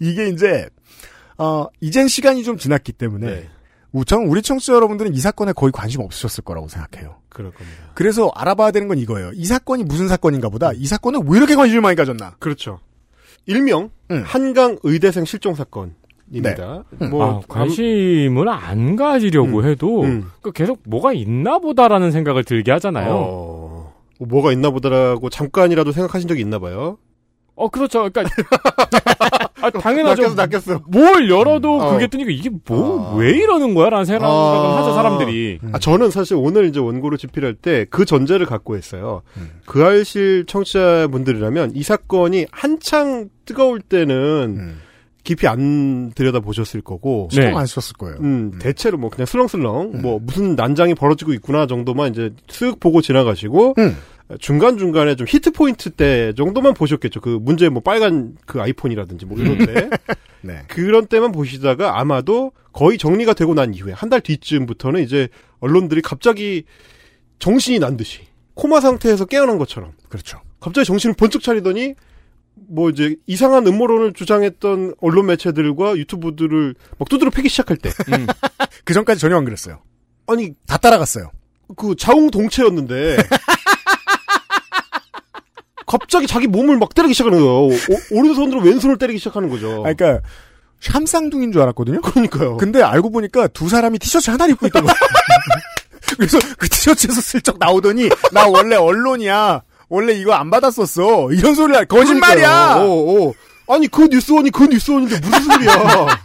이게 이제 어 이젠 시간이 좀 지났기 때문에 네, 우선 우리 청취자 여러분들은 이 사건에 거의 관심 없으셨을 거라고 생각해요. 그럴 겁니다. 그래서 알아봐야 되는 건 이거예요. 이 사건이 무슨 사건인가 보다 이 사건에 왜 이렇게 관심을 많이 가졌나? 그렇죠. 일명 음. 한강 의대생 실종 사건 입니다. 음. 뭐 아, 관심을 안 가지려고 음. 해도 음. 그 계속 뭐가 있나 보다라는 생각을 들게 하잖아요. 어, 뭐가 있나 보다라고 잠깐이라도 생각하신 적이 있나 봐요. 어, 그렇죠. 그러니까 아, 당연하죠. 낚였어, 낚였어. 뭘 열어도 음. 그게 어. 뜨니까 이게 뭐 아. 왜 이러는 거야라는 생각을 아. 하죠 사람들이. 아, 저는 사실 오늘 이제 원고를 집필할 때 그 전제를 갖고 했어요. 음. 그 알실 청취자분들이라면 이 사건이 한창 뜨거울 때는 음. 깊이 안 들여다 보셨을 거고, 네. 신경 안 썼을 거예요. 음, 음. 대체로 뭐 그냥 슬렁슬렁 음. 뭐 무슨 난장이 벌어지고 있구나 정도만 이제 쓱 보고 지나가시고 음. 중간 중간에 좀 히트 포인트 때 정도만 보셨겠죠. 그 문제 뭐 빨간 그 아이폰이라든지 뭐 이런 때 네. 그런 때만 보시다가 아마도 거의 정리가 되고 난 이후에 한 달 뒤쯤부터는 이제 언론들이 갑자기 정신이 난 듯이 코마 상태에서 깨어난 것처럼 그렇죠. 갑자기 정신을 번쩍 차리더니 뭐 이제 이상한 음모론을 주장했던 언론 매체들과 유튜브들을 막 두드려 패기 시작할 때 음. 그 전까지 전혀 안 그랬어요. 아니 다 따라갔어요. 그 자웅동체였는데 갑자기 자기 몸을 막 때리기 시작하는 거예요. 오, 오른손으로 왼손을 때리기 시작하는 거죠. 아, 그러니까 샴쌍둥인 줄 알았거든요. 그러니까요. 근데 알고 보니까 두 사람이 티셔츠 하나를 입고 있던 거예요. 그래서 그 티셔츠에서 슬쩍 나오더니 나 원래 언론이야. 원래 이거 안 받았었어. 이런 소리를 할- 거짓말이야. 어, 어. 아니 그 뉴스원이 그 뉴스원인데 무슨 소리야.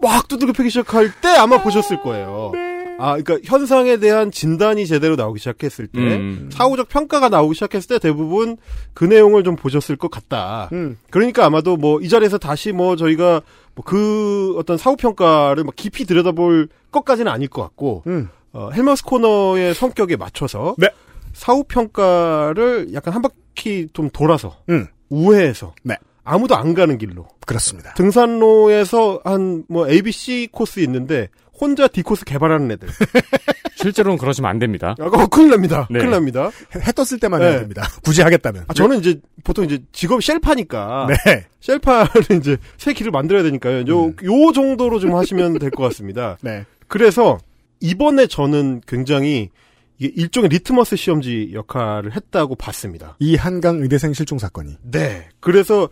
막 두들겨 패기 시작할 때 아마 보셨을 거예요. 아, 그러니까 현상에 대한 진단이 제대로 나오기 시작했을 때, 음. 사후적 평가가 나오기 시작했을 때 대부분 그 내용을 좀 보셨을 것 같다. 음. 그러니까 아마도 뭐 이 자리에서 다시 뭐 저희가 뭐 그 어떤 사후 평가를 막 깊이 들여다볼 것까지는 아닐 것 같고, 음. 어, 헬마우스 코너의 성격에 맞춰서 네. 사후 평가를 약간 한 바퀴 좀 돌아서 음. 우회해서 네. 아무도 안 가는 길로 그렇습니다. 등산로에서 한 뭐 ABC 코스 있는데 혼자 D 코스 개발하는 애들. 실제로는 그러시면 안 됩니다. 아, 어, 큰일 납니다. 네. 큰일 납니다. 해 떴을 때만 네. 해야 됩니다. 굳이 하겠다면. 아, 저는 이제 보통 이제 직업 셀파니까 네. 셀파를 이제 새 길을 만들어야 되니까요. 요, 요 정도로 좀 하시면 될 것 같습니다. 네. 그래서 이번에 저는 굉장히 이게 일종의 리트머스 시험지 역할을 했다고 봤습니다. 이 한강 의대생 실종 사건이. 네. 그래서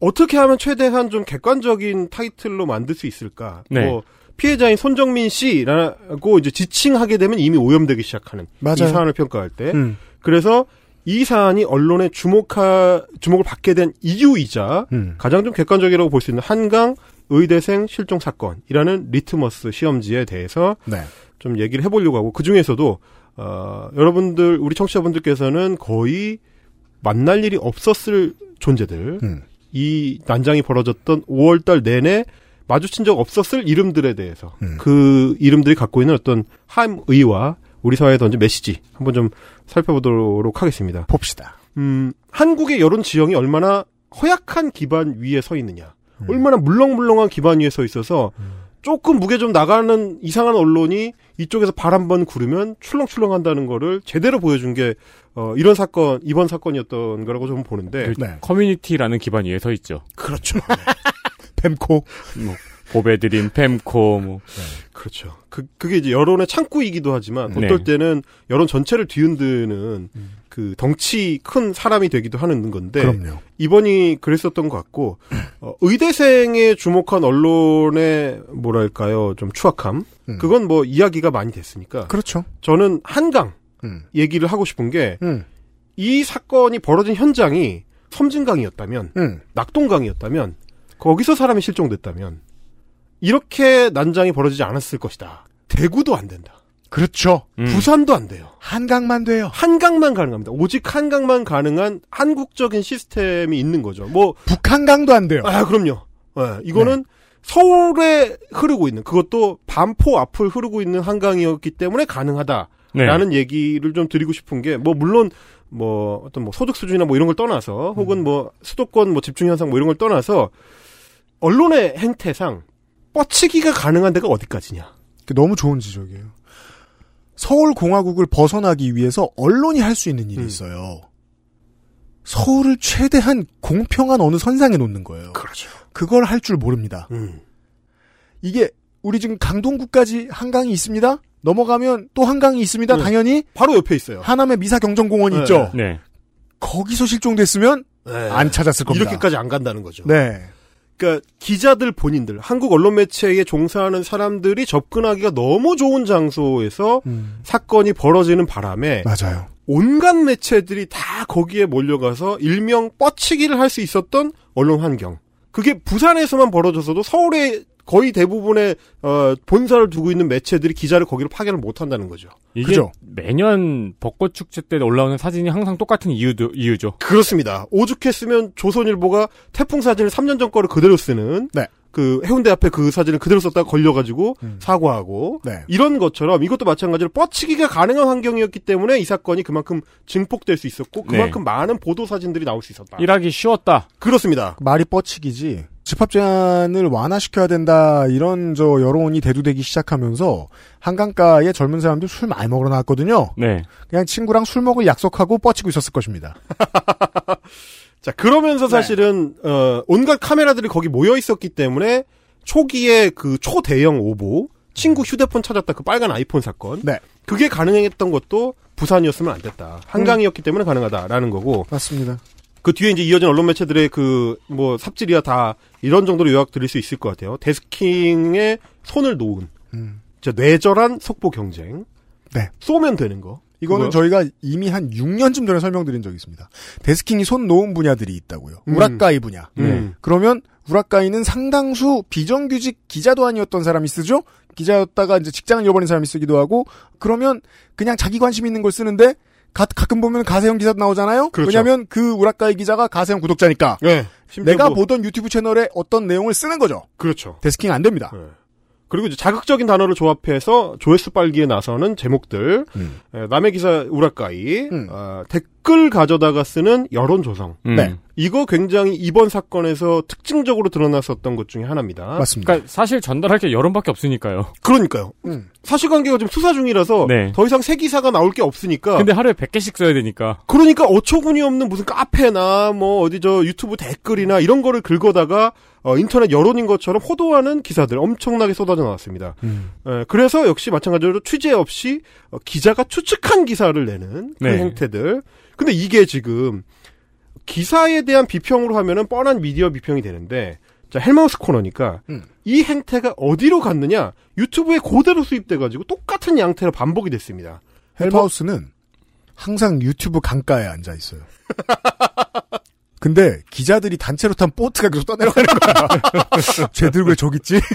어떻게 하면 최대한 좀 객관적인 타이틀로 만들 수 있을까? 네. 뭐 피해자인 손정민 씨라고 이제 지칭하게 되면 이미 오염되기 시작하는 맞아요. 이 사안을 평가할 때. 음. 그래서 이 사안이 언론의 주목하 주목을 받게 된 이유이자 음. 가장 좀 객관적이라고 볼 수 있는 한강 의대생 실종 사건이라는 리트머스 시험지에 대해서 네. 좀 얘기를 해보려고 하고 그 중에서도 어, 여러분들 우리 청취자분들께서는 거의 만날 일이 없었을 존재들 음. 이 난장이 벌어졌던 5월달 내내 마주친 적 없었을 이름들에 대해서 음. 그 이름들이 갖고 있는 어떤 함의와 우리 사회에 던진 메시지 한번 좀 살펴보도록 하겠습니다. 봅시다. 음, 한국의 여론 지형이 얼마나 허약한 기반 위에 서 있느냐. 음. 얼마나 물렁물렁한 기반 위에 서 있어서 조금 무게 좀 나가는 이상한 언론이 이쪽에서 발 한 번 구르면 출렁출렁 한다는 거를 제대로 보여준 게, 어, 이런 사건, 이번 사건이었던 거라고 저는 보는데. 그 커뮤니티라는 기반 위에 서 있죠. 그렇죠. fem코, 뭐 보배드림, fem코, 뭐 그렇죠. 그, 그게 이제 여론의 창구이기도 하지만, 네. 어떨 때는 여론 전체를 뒤흔드는 그 덩치 큰 사람이 되기도 하는 건데. 그럼요. 이번이 그랬었던 것 같고, 어, 의대생에 주목한 언론의 뭐랄까요, 좀 추악함. 음. 그건 뭐 이야기가 많이 됐으니까. 그렇죠. 저는 한강 음. 얘기를 하고 싶은 게, 음. 이 사건이 벌어진 현장이 섬진강이었다면, 음. 낙동강이었다면, 거기서 사람이 실종됐다면, 이렇게 난장이 벌어지지 않았을 것이다. 대구도 안 된다. 그렇죠. 음. 부산도 안 돼요. 한강만 돼요. 한강만 가능합니다. 오직 한강만 가능한 한국적인 시스템이 있는 거죠. 뭐 북한강도 안 돼요. 아, 그럼요. 예, 이거는 서울에 흐르고 있는 그것도 반포 앞을 흐르고 있는 한강이었기 때문에 가능하다라는 네. 얘기를 좀 드리고 싶은 게 뭐 물론 뭐 어떤 뭐 소득 수준이나 뭐 이런 걸 떠나서 혹은 뭐 수도권 뭐 집중 현상 뭐 이런 걸 떠나서 언론의 행태상 뻗치기가 가능한 데가 어디까지냐. 그 너무 좋은 지적이에요. 서울 공화국을 벗어나기 위해서 언론이 할 수 있는 일이 음. 있어요. 서울을 최대한 공평한 어느 선상에 놓는 거예요. 그렇죠. 그걸 할 줄 모릅니다. 음. 이게 우리 지금 강동구까지 한강이 있습니다. 넘어가면 또 한강이 있습니다. 네. 당연히 바로 옆에 있어요. 하남의 미사 경정공원이 네. 있죠. 네. 거기서 실종됐으면 네. 안 찾았을 겁니다. 이렇게까지 안 간다는 거죠. 네. 그러니까 기자들 본인들, 한국 언론 매체에 종사하는 사람들이 접근하기가 너무 좋은 장소에서 음, 사건이 벌어지는 바람에 맞아요. 온갖 매체들이 다 거기에 몰려가서 일명 뻗치기를 할 수 있었던 언론 환경. 그게 부산에서만 벌어졌어도 서울에 거의 대부분의 어, 본사를 두고 있는 매체들이 기자를 거기로 파견을 못 한다는 거죠. 이게 그죠? 매년 벚꽃 축제 때 올라오는 사진이 항상 똑같은 이유도 이유죠. 그렇습니다. 오죽했으면 조선일보가 태풍 사진을 3년 전 거를 그대로 쓰는 네. 그 해운대 앞에 그 사진을 그대로 썼다가 걸려가지고 음. 사과하고 네. 이런 것처럼 이것도 마찬가지로 뻗치기가 가능한 환경이었기 때문에 이 사건이 그만큼 증폭될 수 있었고 그만큼 많은 보도 사진들이 나올 수 있었다. 일하기 쉬웠다. 그렇습니다. 말이 뻗치기지. 집합 제한을 완화시켜야 된다 이런 저 여론이 대두되기 시작하면서 한강가에 젊은 사람들 술 많이 먹으러 나왔거든요. 네. 그냥 친구랑 술 먹을 약속하고 뻗치고 있었을 것입니다. 자 그러면서 네. 사실은 어, 온갖 카메라들이 거기 모여 있었기 때문에 초기에 그 초대형 오보 친구 휴대폰 찾았다 그 빨간 아이폰 사건 네. 그게 가능했던 것도 부산이었으면 안 됐다 한강이었기 때문에 가능하다라는 거고 맞습니다. 그 뒤에 이제 이어진 언론 매체들의 그 뭐 삽질이야 다 이런 정도로 요약 드릴 수 있을 것 같아요. 데스킹에 손을 놓은 음. 저 뇌절한 속보 경쟁. 네. 쏘면 되는 거. 이거는 그거요? 저희가 이미 한 6년쯤 전에 설명드린 적이 있습니다. 데스킹이 손 놓은 분야들이 있다고요. 음. 우라카이 분야. 음. 그러면 우라카이는 상당수 비정규직 기자도 아니었던 사람이 쓰죠. 기자였다가 이제 직장을 잃어버린 사람이 쓰기도 하고 그러면 그냥 자기 관심 있는 걸 쓰는데 가, 끔 보면 가세형 기사도 나오잖아요. 그렇죠. 왜냐하면 그 우라카이 기자가 가세형 구독자니까. 네. 내가 뭐- 보던 유튜브 채널에 어떤 내용을 쓰는 거죠. 그렇죠. 데스킹 안 됩니다. 네. 그리고 이제 자극적인 단어를 조합해서 조회수 빨기에 나서는 제목들, 음. 에, 남의 기사 우라카이, 어, 댓 글 가져다가 쓰는 여론 조성. 음. 네. 이거 굉장히 이번 사건에서 특징적으로 드러났었던 것 중에 하나입니다. 맞습니다. 그러니까 사실 전달할 게 여론밖에 없으니까. 그러니까요. 음. 사실관계가 지금 수사 중이라서 네. 더 이상 새 기사가 나올 게 없으니까. 근데 하루에 100개씩 써야 되니까. 그러니까 어처구니 없는 무슨 카페나 뭐 어디 저 유튜브 댓글이나 이런 거를 긁어다가 어, 인터넷 여론인 것처럼 호도하는 기사들 엄청나게 쏟아져 나왔습니다. 음. 에, 그래서 역시 마찬가지로 취재 없이 어, 기자가 추측한 기사를 내는 그 네. 행태들. 근데 이게 지금 기사에 대한 비평으로 하면은 뻔한 미디어 비평이 되는데 자 헬마우스 코너니까 음. 이 행태가 어디로 갔느냐 유튜브에 그대로 수입돼가지고 똑같은 양태로 반복이 됐습니다. 헬마우스는 항상 유튜브 강가에 앉아 있어요. 근데 기자들이 단체로 탄 보트가 계속 떠내려가는 거야. 쟤들 왜 저기 있지?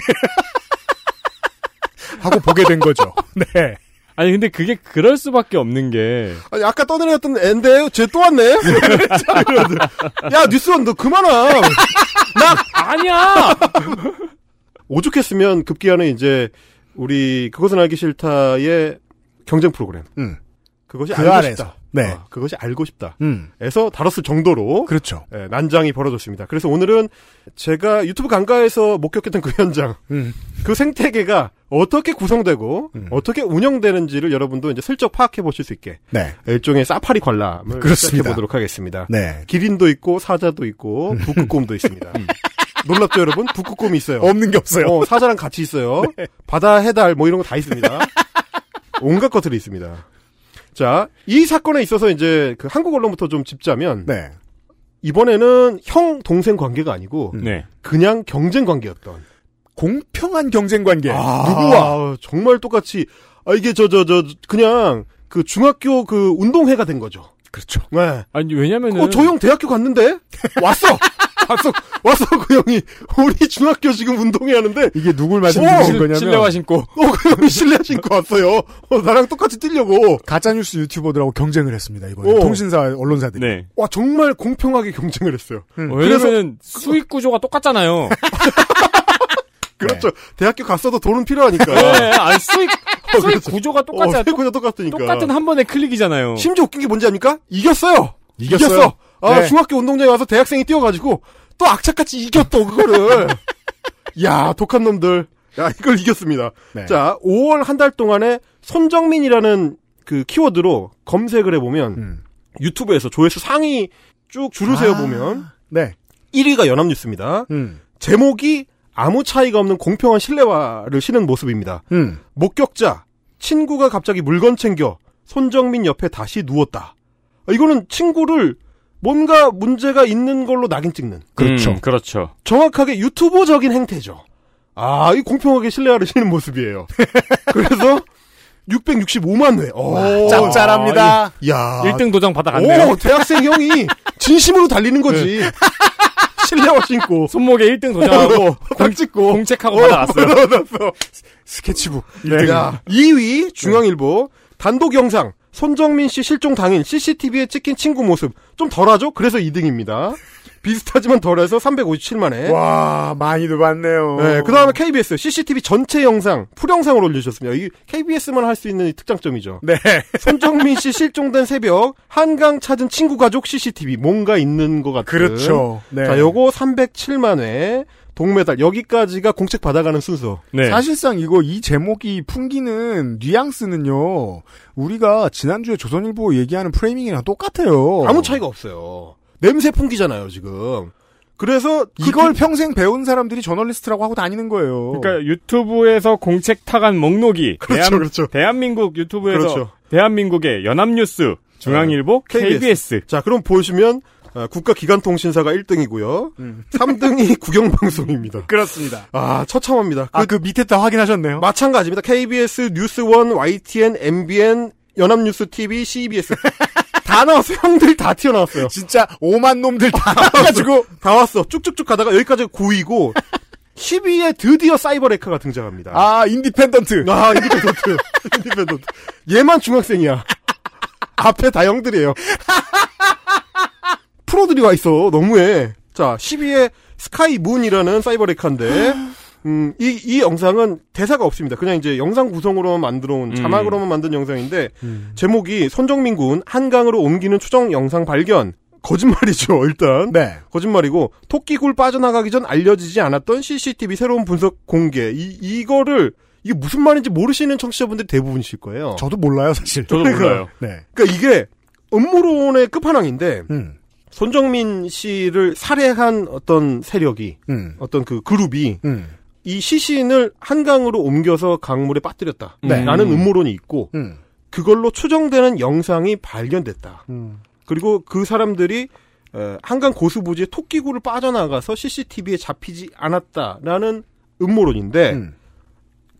하고 보게 된 거죠. 네. 아니 근데 그게 그럴 수밖에 없는 게 아니, 아까 떠내려갔던 앤데 쟤 또 왔네. 야 뉴스원 너 그만 와. 나 아니야. 오죽했으면 급기야는 이제 우리 그것은 알기 싫다의 경쟁 프로그램. 음. 그것이 그 알고 안에서. 싶다. 네. 어, 그것이 알고 싶다. 음. 에서 다뤘을 정도로 그렇죠. 예, 난장이 벌어졌습니다. 그래서 오늘은 제가 유튜브 강가에서 목격했던 그 현장, 음. 그 생태계가 어떻게 구성되고 어떻게 운영되는지를 여러분도 이제 슬쩍 파악해 보실 수 있게 네. 일종의 사파리 관람을. 시작해 보도록 하겠습니다. 네. 기린도 있고 사자도 있고 북극곰도 있습니다. 놀랍죠 여러분? 북극곰이 있어요. 없는 게 없어요. 어, 사자랑 같이 있어요. 바다 해달 뭐 이런 거 다 있습니다. 온갖 것들이 있습니다. 자, 이 사건에 있어서 이제 그 한국 언론부터 좀 짚자면 네. 이번에는 형 동생 관계가 아니고 네. 그냥 경쟁 관계였던 공평한 경쟁 관계. 아, 누구와? 정말 똑같이 아 이게 저 저 저 그냥 그 중학교 그 운동회가 된 거죠. 그렇죠. 네. 아니 왜냐면은 어, 저 형 대학교 갔는데 왔어. 왔어. 왔어 그 형이 우리 중학교 지금 운동회 하는데 이게 누굴 어, 말씀드리는 실- 거냐면 실내화 신고 어, 그 형이 실내 신고 왔어요. 어, 나랑 똑같이 뛰려고. 가짜 뉴스 유튜버들하고 경쟁을 했습니다. 이거 어. 통신사 언론사들이. 네. 와, 정말 공평하게 경쟁을 했어요. 음. 어, 왜냐면은 수익 구조가 똑같잖아요. 그렇죠. 대학교 갔어도 돈은 필요하니까. 네. 아니 수익 수익 그렇죠. 구조가 어, 똑같잖아요. 세구자 똑같으니까. 똑같은 한 번의 클릭이잖아요. 심지어 웃긴 게 뭔지 압니까? 이겼어요. 이겼어요. 이겼어. 아, 네. 중학교 운동장에 와서 대학생이 뛰어가지고 또 악착같이 이겼어, 그거를. 야, 독한 놈들. 야, 이걸 이겼습니다. 네. 자, 5월 한 달 동안에 손정민이라는 그 키워드로 검색을 해보면 음. 유튜브에서 조회수 상위 쭉 줄을 아. 세어보면 네. 1위가 연합뉴스입니다. 음. 제목이 아무 차이가 없는 공평한 신뢰화를 실은 모습입니다. 음. 목격자, 친구가 갑자기 물건 챙겨 손정민 옆에 다시 누웠다. 아, 이거는 친구를 뭔가 문제가 있는 걸로 낙인 찍는 그렇죠. 음, 그렇죠. 정확하게 유튜버적인 행태죠. 아, 이 공평하게 신뢰화를 실는 모습이에요. 그래서 665만 회. 오, 짭짤합니다. 야, 1등 도장 받아갔네요. 오, 대학생 형이 진심으로 달리는 거지. 신뢰화 신고. 손목에 1등 도장하고 딱 찍고. 공책하고 어, 받아갔어요. 받아갔어. 스케치북. 네. 야, 2위 중앙일보 단독 영상 손정민 씨 실종 당일 CCTV에 찍힌 친구 모습 좀 덜하죠? 그래서 2등입니다. 비슷하지만 덜해서 357만 회. 와, 많이도 봤네요. 네, 그 다음에 KBS CCTV 전체 영상 풀영상을 올려주셨습니다. 이 KBS만 할 수 있는 특장점이죠. 네. 손정민 씨 실종된 새벽 한강 찾은 친구 가족 CCTV 뭔가 있는 것 같은. 그렇죠. 네. 자, 요거 307만 회. 동메달 여기까지가 공책 받아가는 순서. 네. 사실상 이거 이 제목이 풍기는 뉘앙스는요. 우리가 지난주에 조선일보 얘기하는 프레이밍이랑 똑같아요. 아무 차이가 없어요. 냄새 풍기잖아요, 지금. 그래서 그 이걸 뒤- 평생 배운 사람들이 저널리스트라고 하고 다니는 거예요. 그러니까 유튜브에서 공책 타간 목록이 그렇죠, 대한, 그렇죠. 대한민국 유튜브에서 그렇죠. 대한민국의 연합뉴스, 중앙일보, KBS. KBS. 자, 그럼 보시면 아, 국가기관통신사가 1등이고요. 음. 3등이 국영방송입니다. 그렇습니다. 아, 처참합니다. 아, 그 밑에 다 확인하셨네요. 마찬가지입니다. KBS, 뉴스원, YTN, MBN, 연합뉴스 TV, CBS. 다 나왔어요. 형들 다 튀어나왔어요. 진짜 오만 놈들 다 가지고 다 왔어. 쭉쭉쭉 가다가 여기까지 9위고 10위에 드디어 사이버레카가 등장합니다. 아, independent. 아, independent. independent. 얘만 중학생이야. 앞에 다 형들이에요. 프로들이 와 있어. 너무해. 자, 10위에 스카이 문이라는 사이버레카인데, 음, 이, 이 영상은 대사가 없습니다. 그냥 이제 영상 구성으로만 만들어 온, 음. 자막으로만 만든 영상인데, 음. 제목이 손정민 군 한강으로 옮기는 추정 영상 발견. 거짓말이죠, 일단. 네. 거짓말이고, 토끼굴 빠져나가기 전 알려지지 않았던 CCTV 새로운 분석 공개. 이, 이거를, 이게 무슨 말인지 모르시는 청취자분들이 대부분이실 거예요. 저도 몰라요, 사실. 저도 몰라요. 네. 그러니까 이게 음모론의 끝판왕인데, 음. 손정민 씨를 살해한 어떤 세력이, 음. 어떤 그 그룹이, 음. 이 시신을 한강으로 옮겨서 강물에 빠뜨렸다. 네. 라는 음모론이 있고, 음. 그걸로 추정되는 영상이 발견됐다. 음. 그리고 그 사람들이 에, 한강 고수부지에 토끼굴을 빠져나가서 CCTV에 잡히지 않았다라는 음모론인데, 음.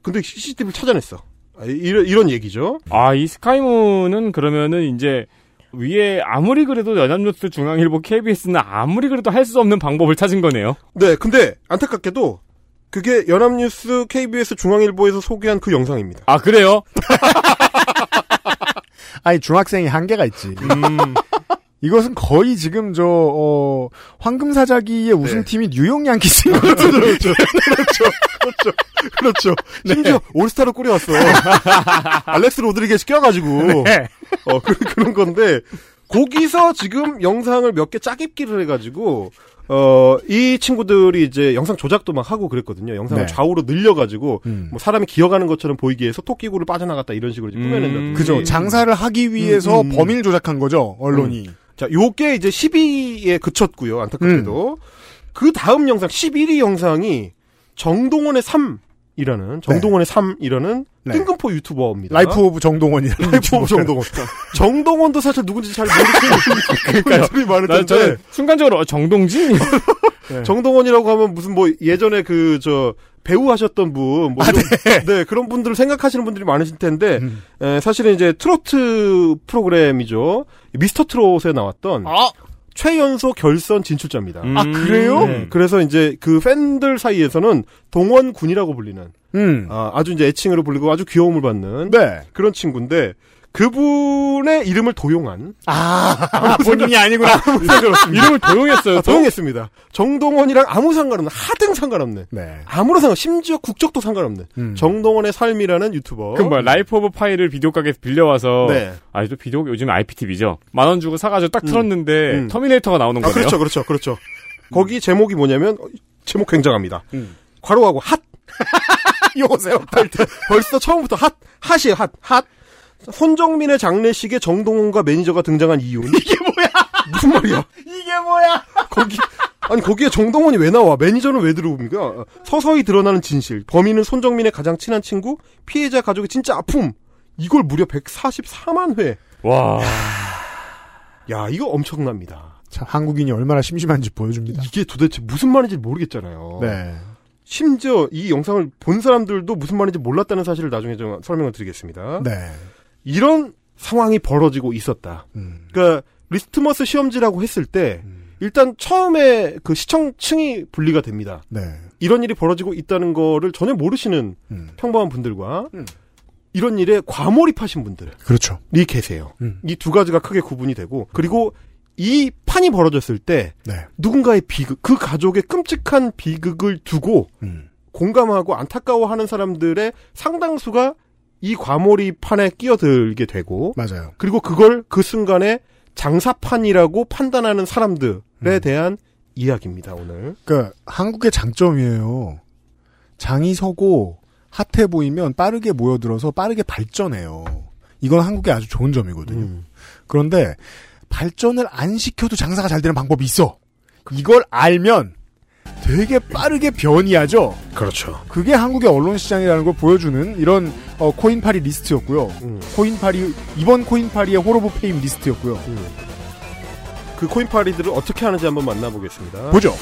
근데 CCTV를 찾아냈어. 아, 이런, 이런 얘기죠. 아, 이 스카이문은 그러면은 이제 위에 아무리 그래도 연합뉴스, 중앙일보, KBS는 아무리 그래도 할 수 없는 방법을 찾은 거네요. 네, 근데 안타깝게도 그게 연합뉴스, KBS, 중앙일보에서 소개한 그 영상입니다. 아, 그래요? 아니, 중학생이 한계가 있지. 음, 이것은 거의 지금 저, 어, 황금사자기의 우승팀이 뉴욕 양키스인 것 그렇죠. 그렇죠, 그렇죠, 그렇죠, 그렇죠. 심지어 올스타로 꾸려왔어. 알렉스 로드리게스 껴가지고. 네. 어, 그, 그런 건데, 거기서 지금 영상을 몇개 짜깁기를 해가지고, 어, 이 친구들이 이제 영상 조작도 막 하고 그랬거든요. 영상을 네. 좌우로 늘려가지고, 음. 뭐 사람이 기어가는 것처럼 보이기 위해서 토끼굴을 빠져나갔다 이런 식으로 이제 꾸며낸다든지. 그죠. 장사를 하기 위해서 음, 음. 범인을 조작한 거죠, 언론이. 자, 요게 이제 10위에 그쳤고요. 안타깝게도. 그 다음 영상, 11위 영상이 정동원의 삶 이라는, 정동원의 삶이라는 네. 뜬금포 유튜버입니다. Life of 정동원이라는. Life of 정동원. 정동원도 사실 누군지 잘 모르겠는 많을 텐데. 저는 순간적으로 어, 정동진? 정동원이라고 하면 무슨 뭐 예전에 그 저 배우 하셨던 분, 뭐 이런- 네. 그런 분들을 생각하시는 분들이 많으실 텐데 음. 에, 사실은 이제 트로트 프로그램이죠 미스터 트롯에 나왔던 최연소 결선 진출자입니다. 음. 아, 그래요? 네, 그래서 이제 그 팬들 사이에서는 동원군이라고 불리는 음. 아, 아주 이제 애칭으로 불리고 아주 귀여움을 받는 네. 그런 친구인데 그분의 이름을 도용한 아, 본인이 아니구나. 이름을 도용했어요. 아, 도용했습니다. 정동원이랑 아무 상관없는 하등 상관없는 네. 아무런 상관 심지어 국적도 상관없는 음. 정동원의 삶이라는 유튜버. 그 뭐야 Life of Pi를 비디오 가게에서 빌려와서 네. 아직도 비디오 요즘 IPTV죠. 만 원 주고 사가지고 딱 틀었는데 음. 터미네이터가 나오는 아, 거네요. 그렇죠, 그렇죠, 그렇죠. 거기 제목이 뭐냐면 어, 제목 굉장합니다. 음. 괄호하고 핫. 요새요. 벌써 처음부터 핫 핫이에요 핫 핫. 손정민의 장례식에 정동원과 매니저가 등장한 이유는 이게 뭐야? 무슨 말이야? 이게 뭐야? 거기 아니 거기에 정동원이 왜 나와? 매니저는 왜 들어옵니까? 서서히 드러나는 진실. 범인은 손정민의 가장 친한 친구, 피해자 가족의 진짜 아픔. 이걸 무려 144만 회. 와. 야, 이거 엄청납니다. 참, 한국인이 얼마나 심심한지 보여줍니다. 이게 도대체 무슨 말인지 모르겠잖아요. 네. 심지어 이 영상을 본 사람들도 무슨 말인지 몰랐다는 사실을 나중에 좀 설명을 드리겠습니다. 네. 이런 상황이 벌어지고 있었다. 음. 그러니까 리스트머스 시험지라고 했을 때 일단 처음에 그 시청층이 분리가 됩니다. 네. 이런 일이 벌어지고 있다는 거를 전혀 모르시는 음. 평범한 분들과 음. 이런 일에 과몰입하신 분들이 그렇죠. 계세요. 음. 이두 가지가 크게 구분이 되고 그리고 이 판이 벌어졌을 때 네. 누군가의 비극, 그 가족의 끔찍한 비극을 두고 음. 공감하고 안타까워하는 사람들의 상당수가 이 과몰입판에 끼어들게 되고 맞아요. 그리고 그걸 그 순간에 장사판이라고 판단하는 사람들에 음. 대한 이야기입니다, 오늘. 그러니까 한국의 장점이에요. 장이 서고 핫해 보이면 빠르게 모여들어서 빠르게 발전해요. 이건 한국의 아주 좋은 점이거든요. 음. 그런데 발전을 안 시켜도 장사가 잘 되는 방법이 있어. 이걸 알면 되게 빠르게 변이하죠. 그렇죠. 그게 한국의 언론 시장이라는 걸 보여주는 이런 어, 코인파리 리스트였고요. 음. 코인파리 이번 코인파리의 Hall of Fame 리스트였고요. 그 코인파리들을 어떻게 하는지 한번 만나보겠습니다. 보죠.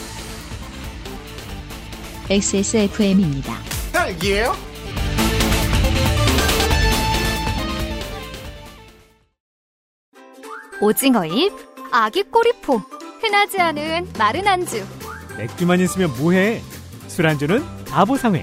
XSFM입니다. 딸기예요? 오징어입, 아귀 꼬리포, 흔하지 않은 마른 안주. 맥주만 있으면 뭐해? 술안주는 바보상회.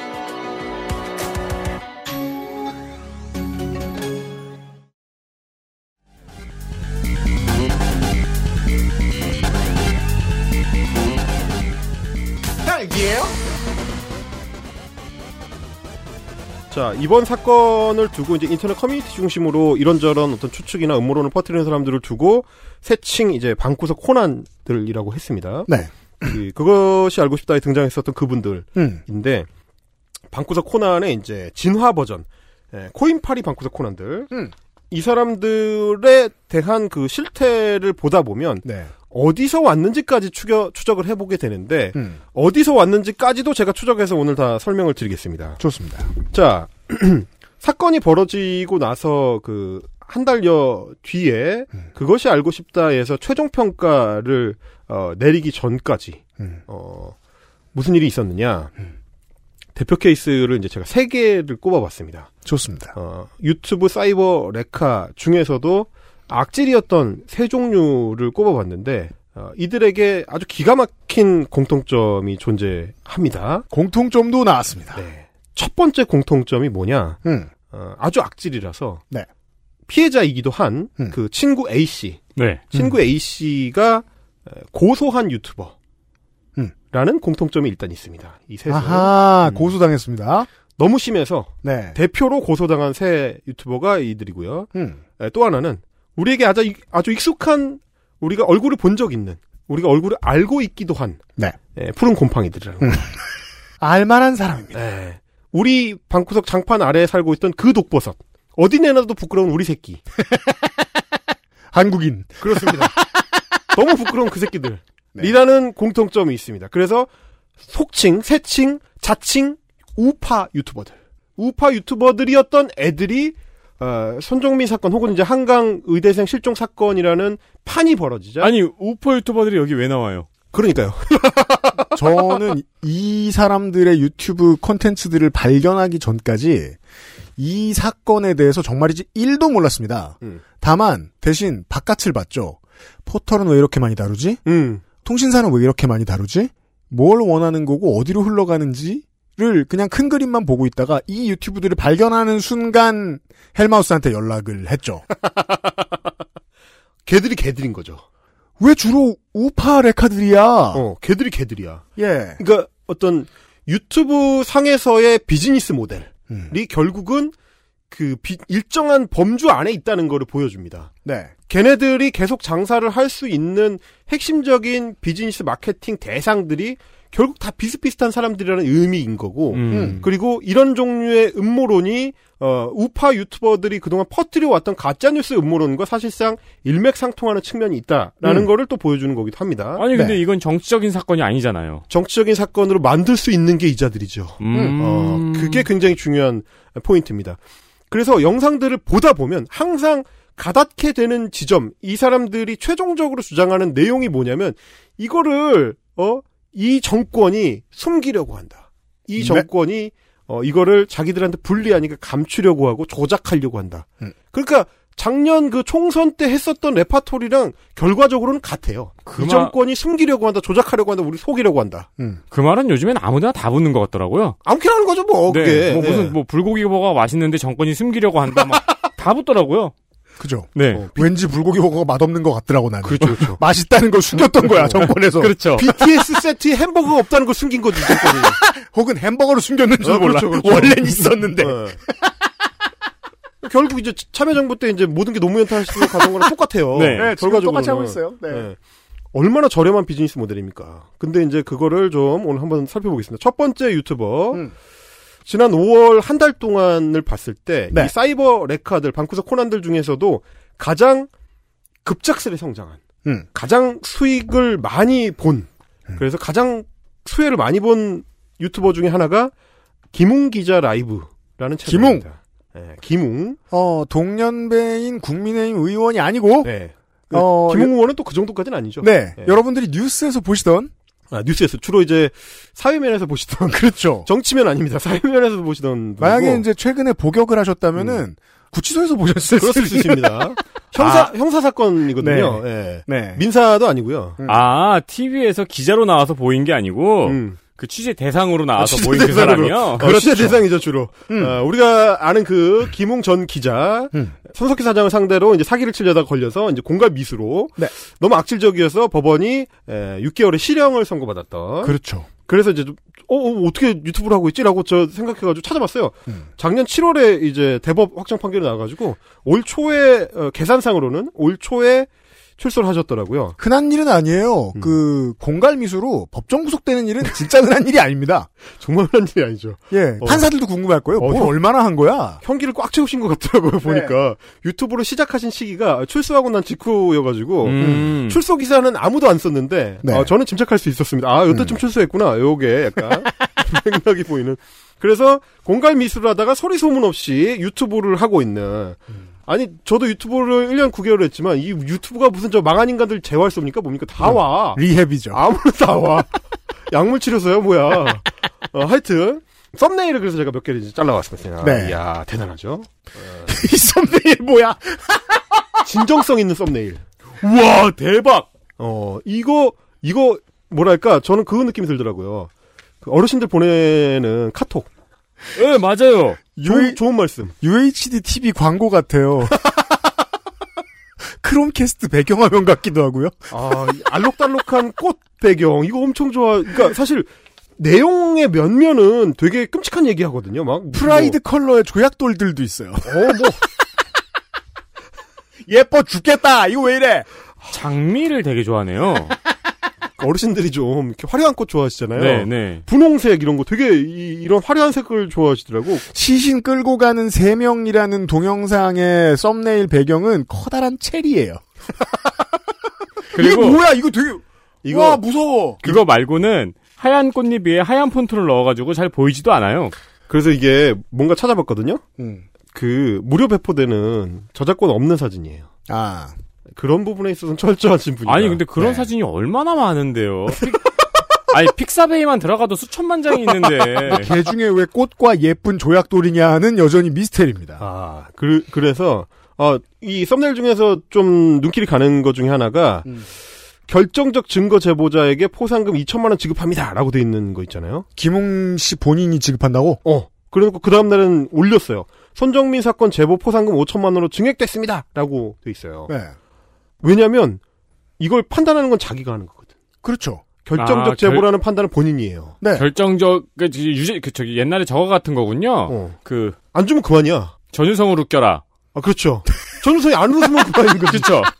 자 이번 사건을 두고 이제 인터넷 커뮤니티 중심으로 이런저런 어떤 추측이나 음모론을 퍼뜨리는 사람들을 두고 새칭 이제 방구석 코난들이라고 했습니다. 네. 그, 그것이 알고 싶다에 등장했었던 그분들인데 음. 방구석 코난의 이제 진화 버전 예, 코인파리 방구석 코난들 음. 이 사람들에 대한 그 실태를 보다 보면 네. 어디서 왔는지까지 추겨, 추적을 해보게 되는데 음. 어디서 왔는지까지도 제가 추적해서 오늘 다 설명을 드리겠습니다. 좋습니다. 자 사건이 벌어지고 나서 그 한 달여 뒤에 음. 그것이 알고 싶다에서 최종 평가를 어, 내리기 전까지 음. 어, 무슨 일이 있었느냐 대표 케이스를 이제 제가 세 개를 꼽아봤습니다. 좋습니다. 어, 유튜브 사이버 레카 중에서도 악질이었던 세 종류를 꼽아봤는데 어, 이들에게 아주 기가 막힌 공통점이 존재합니다. 공통점도 나왔습니다. 네. 첫 번째 공통점이 뭐냐? 음. 어, 아주 악질이라서 네. 피해자이기도 한그 음. 친구 A 씨, 네. 친구 A 씨가 고소한 유튜버. 음. 라는 공통점이 일단 있습니다. 이 셋은 아하, 음. 고소당했습니다. 너무 심해서 네. 대표로 고소당한 새 유튜버가 이들이고요. 음. 에, 또 하나는 우리에게 아주 익- 아주 익숙한 우리가 얼굴을 본 적 있는 우리가 얼굴을 알고 있기도 한 네. 에, 푸른 곰팡이들이라는 거예요. 알만한 사람입니다. 에, 우리 방구석 장판 아래에 살고 있던 그 독버섯 어디 내놔도 부끄러운 우리 새끼 한국인. 그렇습니다. 너무 부끄러운 그 새끼들 네. 이라는 공통점이 있습니다. 그래서 속칭, 세칭, 자칭 우파 유튜버들 우파 유튜버들이었던 애들이 어, 손정민 사건 혹은 이제 한강 의대생 실종 사건이라는 판이 벌어지자 아니 우퍼 유튜버들이 여기 왜 나와요? 그러니까요. 저는 이 사람들의 유튜브 콘텐츠들을 발견하기 전까지 이 사건에 대해서 정말이지 1도 몰랐습니다. 음. 다만 대신 바깥을 봤죠. 포털은 왜 이렇게 많이 다루지? 음. 통신사는 왜 이렇게 많이 다루지? 뭘 원하는 거고 어디로 흘러가는지 를 그냥 큰 그림만 보고 있다가 이 유튜브들을 발견하는 순간 헬마우스한테 연락을 했죠. 걔들이 걔들인 거죠. 왜 주로 우파 레카들이야? 어, 걔들이 걔들이야. 예. 그러니까 어떤 유튜브 상에서의 비즈니스 모델이 음. 결국은 그 비- 일정한 범주 안에 있다는 거를 보여줍니다. 네. 걔네들이 계속 장사를 할 수 있는 핵심적인 비즈니스 마케팅 대상들이 결국 다 비슷비슷한 사람들이라는 의미인 거고, 음. 그리고 이런 종류의 음모론이 어, 우파 유튜버들이 그동안 퍼뜨려 왔던 가짜 뉴스 음모론과 사실상 일맥상통하는 측면이 있다라는 음. 거를 또 보여주는 거기도 합니다. 아니 근데 네. 이건 정치적인 사건이 아니잖아요. 정치적인 사건으로 만들 수 있는 게 이자들이죠. 음. 어, 그게 굉장히 중요한 포인트입니다. 그래서 영상들을 보다 보면 항상 가닿게 되는 지점, 이 사람들이 최종적으로 주장하는 내용이 뭐냐면 이거를 어, 이 정권이 숨기려고 한다. 이 네. 정권이 어, 이거를 자기들한테 불리하니까 감추려고 하고 조작하려고 한다. 음. 그러니까 작년 그 총선 때 했었던 레파토리랑 결과적으로는 같아요. 그이 말- 정권이 숨기려고 한다, 조작하려고 한다, 우리 속이려고 한다. 음. 그 말은 요즘엔 아무나 다 붙는 것 같더라고요. 아무렇게나 하는 거죠, 뭐, 네, 그게. 뭐 무슨 예. 뭐 불고기 버거가 맛있는데 정권이 숨기려고 한다 막 다 붙더라고요. 그죠. 네. 어, 왠지 불고기 버거가 맛없는 것 같더라고 나는. 그렇죠, 그렇죠. 맛있다는 걸 숨겼던 거야 정권에서. 그렇죠. BTS 세트에 햄버거가 없다는 걸 숨긴 거지, 이 정권이. 혹은 햄버거를 숨겼는지도 어, 몰라. 그렇죠, 그렇죠. 원래는 있었는데. 어. 결국 이제 참여정부 때 이제 모든 게 노무현 탓으로 가던 거랑 똑같아요. 네. 네, 지금 결과적으로는. 똑같이 하고 있어요. 네. 예. 얼마나 저렴한 비즈니스 모델입니까? 근데 이제 그거를 좀 오늘 한번 살펴보겠습니다. 첫 번째 유튜버. 음. 지난 5월 한 달 동안을 봤을 때, 네. 이 사이버 레카들, 방구석 코난들 중에서도 가장 급작스레 성장한, 음. 가장 수익을 많이 본, 그래서 가장 수혜를 많이 본 유튜버 중에 하나가 김웅 기자 라이브라는 채널입니다. 예, 김웅. 어 동년배인 국민의힘 의원이 아니고 네. 어, 김웅 의원은 또 그 정도까지는 아니죠. 네, 네. 여러분들이 뉴스에서 보시던 아, 뉴스에서 주로 이제 사회면에서 보시던 그렇죠. 정치면 아닙니다. 사회면에서 보시던 만약에 분이고 이제 최근에 복역을 하셨다면은 구치소에서 보셨을 그렇을 수 있습니다. 형사 형사 사건이거든요. 예. 네. 민사도 아니고요. 음. 아 TV에서 기자로 나와서 보인 게 아니고 음. 그 취재 대상으로 나와서 취재 모인 그. 사람이요. 어, 취재 대상이죠 주로. 음. 어, 우리가 아는 그 김웅 전 기자 음. 손석희 사장을 상대로 이제 사기를 치려다 걸려서 이제 공갈 미수로 네. 너무 악질적이어서 법원이 에, 6개월의 실형을 선고받았던. 그렇죠. 그래서 이제 좀, 어, 어, 어떻게 유튜브를 하고 있지라고 저 생각해가지고 찾아봤어요. 음. 작년 7월에 이제 대법 확정 판결이 나와가지고 올 초에 어, 계산상으로는 올 초에 출소를 하셨더라고요. 흔한 일은 아니에요. 음. 그 공갈 미수로 법정 구속되는 일은 진짜 흔한 일이 아닙니다. 정말 흔한 일이 아니죠. 예, 어. 판사들도 궁금할 거예요. 어, 뭘 형- 얼마나 한 거야? 형기를 꽉 채우신 것 같더라고요, 네. 보니까. 유튜브를 시작하신 시기가 출소하고 난 직후여가지고, 음. 출소 기사는 아무도 안 썼는데, 네. 어, 저는 짐작할 수 있었습니다. 아, 요때쯤 음. 출소했구나. 요게 약간, 생각이 보이는. 그래서, 공갈 미술을 하다가 소리 소문 없이 유튜브를 하고 있는, 아니, 저도 유튜브를 1년 9개월 했지만, 이 유튜브가 무슨 저 망한 인간들 재활소입니까? 뭡니까? 다 와. 리헵이죠. 아무나 다 와. 약물 치료소야, 뭐야. 어, 하여튼, 썸네일을 그래서 제가 몇 개를 이제 잘라왔습니다. 네. 이야, 대단하죠? 이 썸네일 뭐야? 진정성 있는 썸네일. 우와 대박. 어, 이거, 이거, 뭐랄까, 저는 그 느낌이 들더라고요. 그 어르신들 보내는 카톡. 예 맞아요. 좋은, 좋은 말씀. UHD TV 광고 같아요. 크롬캐스트 배경화면 같기도 하고요. 아, 이 알록달록한 꽃 배경. 이거 엄청 좋아. 그러니까 사실, 내용의 면면은 되게 끔찍한 얘기 하거든요. 막. pride 컬러의 조약돌들도 있어요. 뭐, 어, 뭐. 예뻐 죽겠다. 이거 왜 이래? 장미를 되게 좋아하네요. 어르신들이 좀 이렇게 화려한 꽃 좋아하시잖아요. 네, 네. 분홍색 이런 거 되게 이, 런 화려한 색을 좋아하시더라고. 시신 끌고 가는 세 명이라는 동영상의 썸네일 배경은 커다란 체리예요. 그리고 이게 뭐야? 이거 되게 이거 와 무서워. 그거 말고는 하얀 꽃잎 위에 하얀 폰트를 넣어가지고 잘 보이지도 않아요. 그래서 이게 뭔가 찾아봤거든요. 음. 그 무료 배포되는 저작권 없는 사진이에요. 아 그런 부분에 있어서는 철저하신 분이다. 아니 근데 그런 네. 사진이 얼마나 많은데요. 픽- 아니 픽사베이만 들어가도 수천만 장이 있는데. 개 중에 왜 꽃과 예쁜 조약돌이냐는 여전히 미스테리입니다. 아, 그, 그래서, 어, 이 썸네일 중에서 좀 눈길이 가는 것 중에 하나가, 음. 결정적 증거 제보자에게 포상금 2천만 원 지급합니다. 라고 돼 있는 거 있잖아요. 김웅 씨 본인이 지급한다고? 어. 그래놓고 그 다음 날은 올렸어요. 손정민 사건 제보 포상금 5천만 원으로 증액됐습니다. 라고 돼 있어요. 네. 왜냐면, 이걸 판단하는 건 자기가 하는 거거든. 그렇죠. 결정적 아, 제보라는 판단은 본인이에요. 네. 결정적 그 유재 그 저기 옛날에 저거 같은 거군요. 어. 그안 주면 그만이야. 전유성으로 웃겨라. 아, 그렇죠. 전우성이 안 웃으면 그만인 거지. 그렇죠.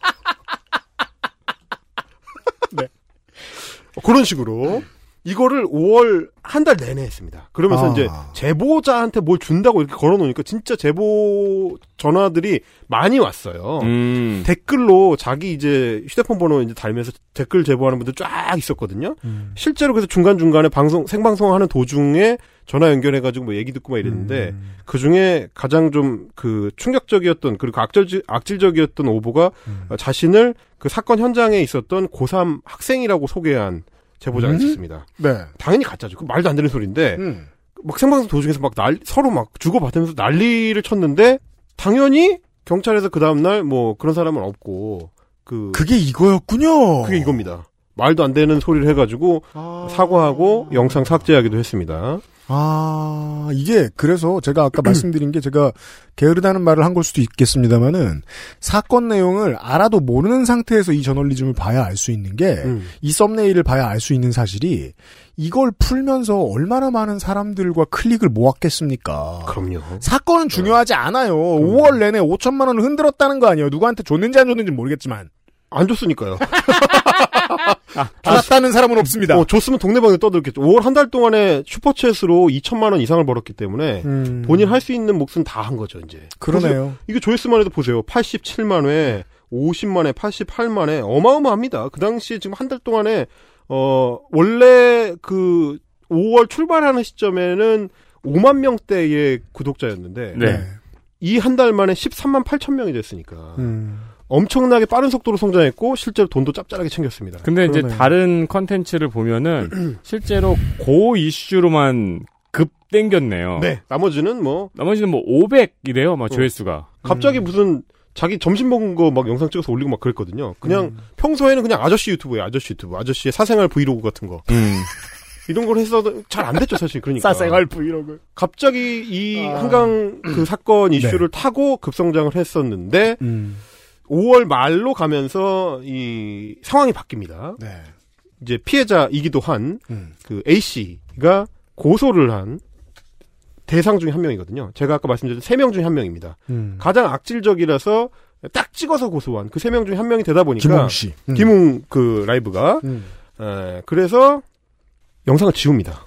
그런 식으로 이거를 5월 한 달 내내 했습니다. 그러면서 아. 이제 제보자한테 뭘 준다고 이렇게 걸어놓으니까 진짜 제보 전화들이 많이 왔어요. 음. 댓글로 자기 이제 휴대폰 번호 이제 달면서 댓글 제보하는 분들 쫙 있었거든요. 음. 실제로 그래서 중간 중간에 방송 생방송 하는 도중에 전화 연결해가지고 뭐 얘기 듣고 막 이랬는데 음. 그 중에 가장 좀 그 충격적이었던 그리고 악질 악질적이었던 오보가 음. 어, 자신을 그 사건 현장에 있었던 고3 학생이라고 소개한 제보자가 음? 있었습니다. 네. 당연히 가짜죠. 그 말도 안 되는 소리인데 음. 막 생방송 도중에서 막 날, 서로 막 주고받으면서 난리를 쳤는데 당연히 경찰에서 그 다음날 뭐 그런 사람은 없고 그 그게 이거였군요. 그게 이겁니다. 말도 안 되는 소리를 해가지고 사과하고 영상 삭제하기도 했습니다. 아, 이게, 그래서 제가 아까 말씀드린 게 제가 게으르다는 말을 한 걸 수도 있겠습니다만은, 사건 내용을 알아도 모르는 상태에서 이 저널리즘을 봐야 알 수 있는 게, 음. 이 썸네일을 봐야 알 수 있는 사실이, 이걸 풀면서 얼마나 많은 사람들과 클릭을 모았겠습니까? 그럼요. 사건은 중요하지 않아요. 5월 내내 5천만 원을 흔들었다는 거 아니에요. 누구한테 줬는지 안 줬는지 모르겠지만. 안 줬으니까요. 받았다는 사람은 없습니다. 어, 줬으면 동네방에 떠들겠죠. 5월 한 달 동안에 슈퍼챗으로 2천만 원 이상을 벌었기 때문에 음, 본인 할 수 있는 몫은 다 한 거죠, 이제. 그러네요. 이거 조회수만 해도 보세요. 87만 회, 50만 회, 88만 회. 어마어마합니다. 그 당시에 지금 한 달 동안에 어 원래 그 5월 출발하는 시점에는 5만 명대의 구독자였는데 네. 이한 달 만에 13만 8천 명이 됐으니까 음. 엄청나게 빠른 속도로 성장했고 실제로 돈도 짭짤하게 챙겼습니다. 근데 이제 그러네요. 다른 컨텐츠를 보면은 실제로 고 이슈로만 급 땡겼네요. 네, 나머지는 뭐 나머지는 뭐 500이래요, 막 어. 조회수가. 갑자기 음. 무슨 자기 점심 먹은 거 막 영상 찍어서 올리고 막 그랬거든요. 그냥 음. 평소에는 그냥 아저씨 유튜브예요. 아저씨 유튜브. 아저씨의 사생활 브이로그 같은 거. 음. 이런 걸 했어도 잘 안 됐죠, 사실. 그러니까. 싸생활 브이로그. 갑자기 이 아. 한강 그 사건 이슈를 타고 급성장을 했었는데 음. 5월 말로 가면서 이 상황이 바뀝니다. 네. 이제 피해자이기도 한 음. 그 A 씨가 고소를 한 대상 중에 한 명이거든요. 제가 아까 말씀드린 세 명 중에 한 명입니다. 음. 가장 악질적이라서 딱 찍어서 고소한 그 세 명 중에 한 명이 되다 보니까 김웅 씨. 음. 김웅 그 라이브가 음. 에, 그래서 영상을 지웁니다.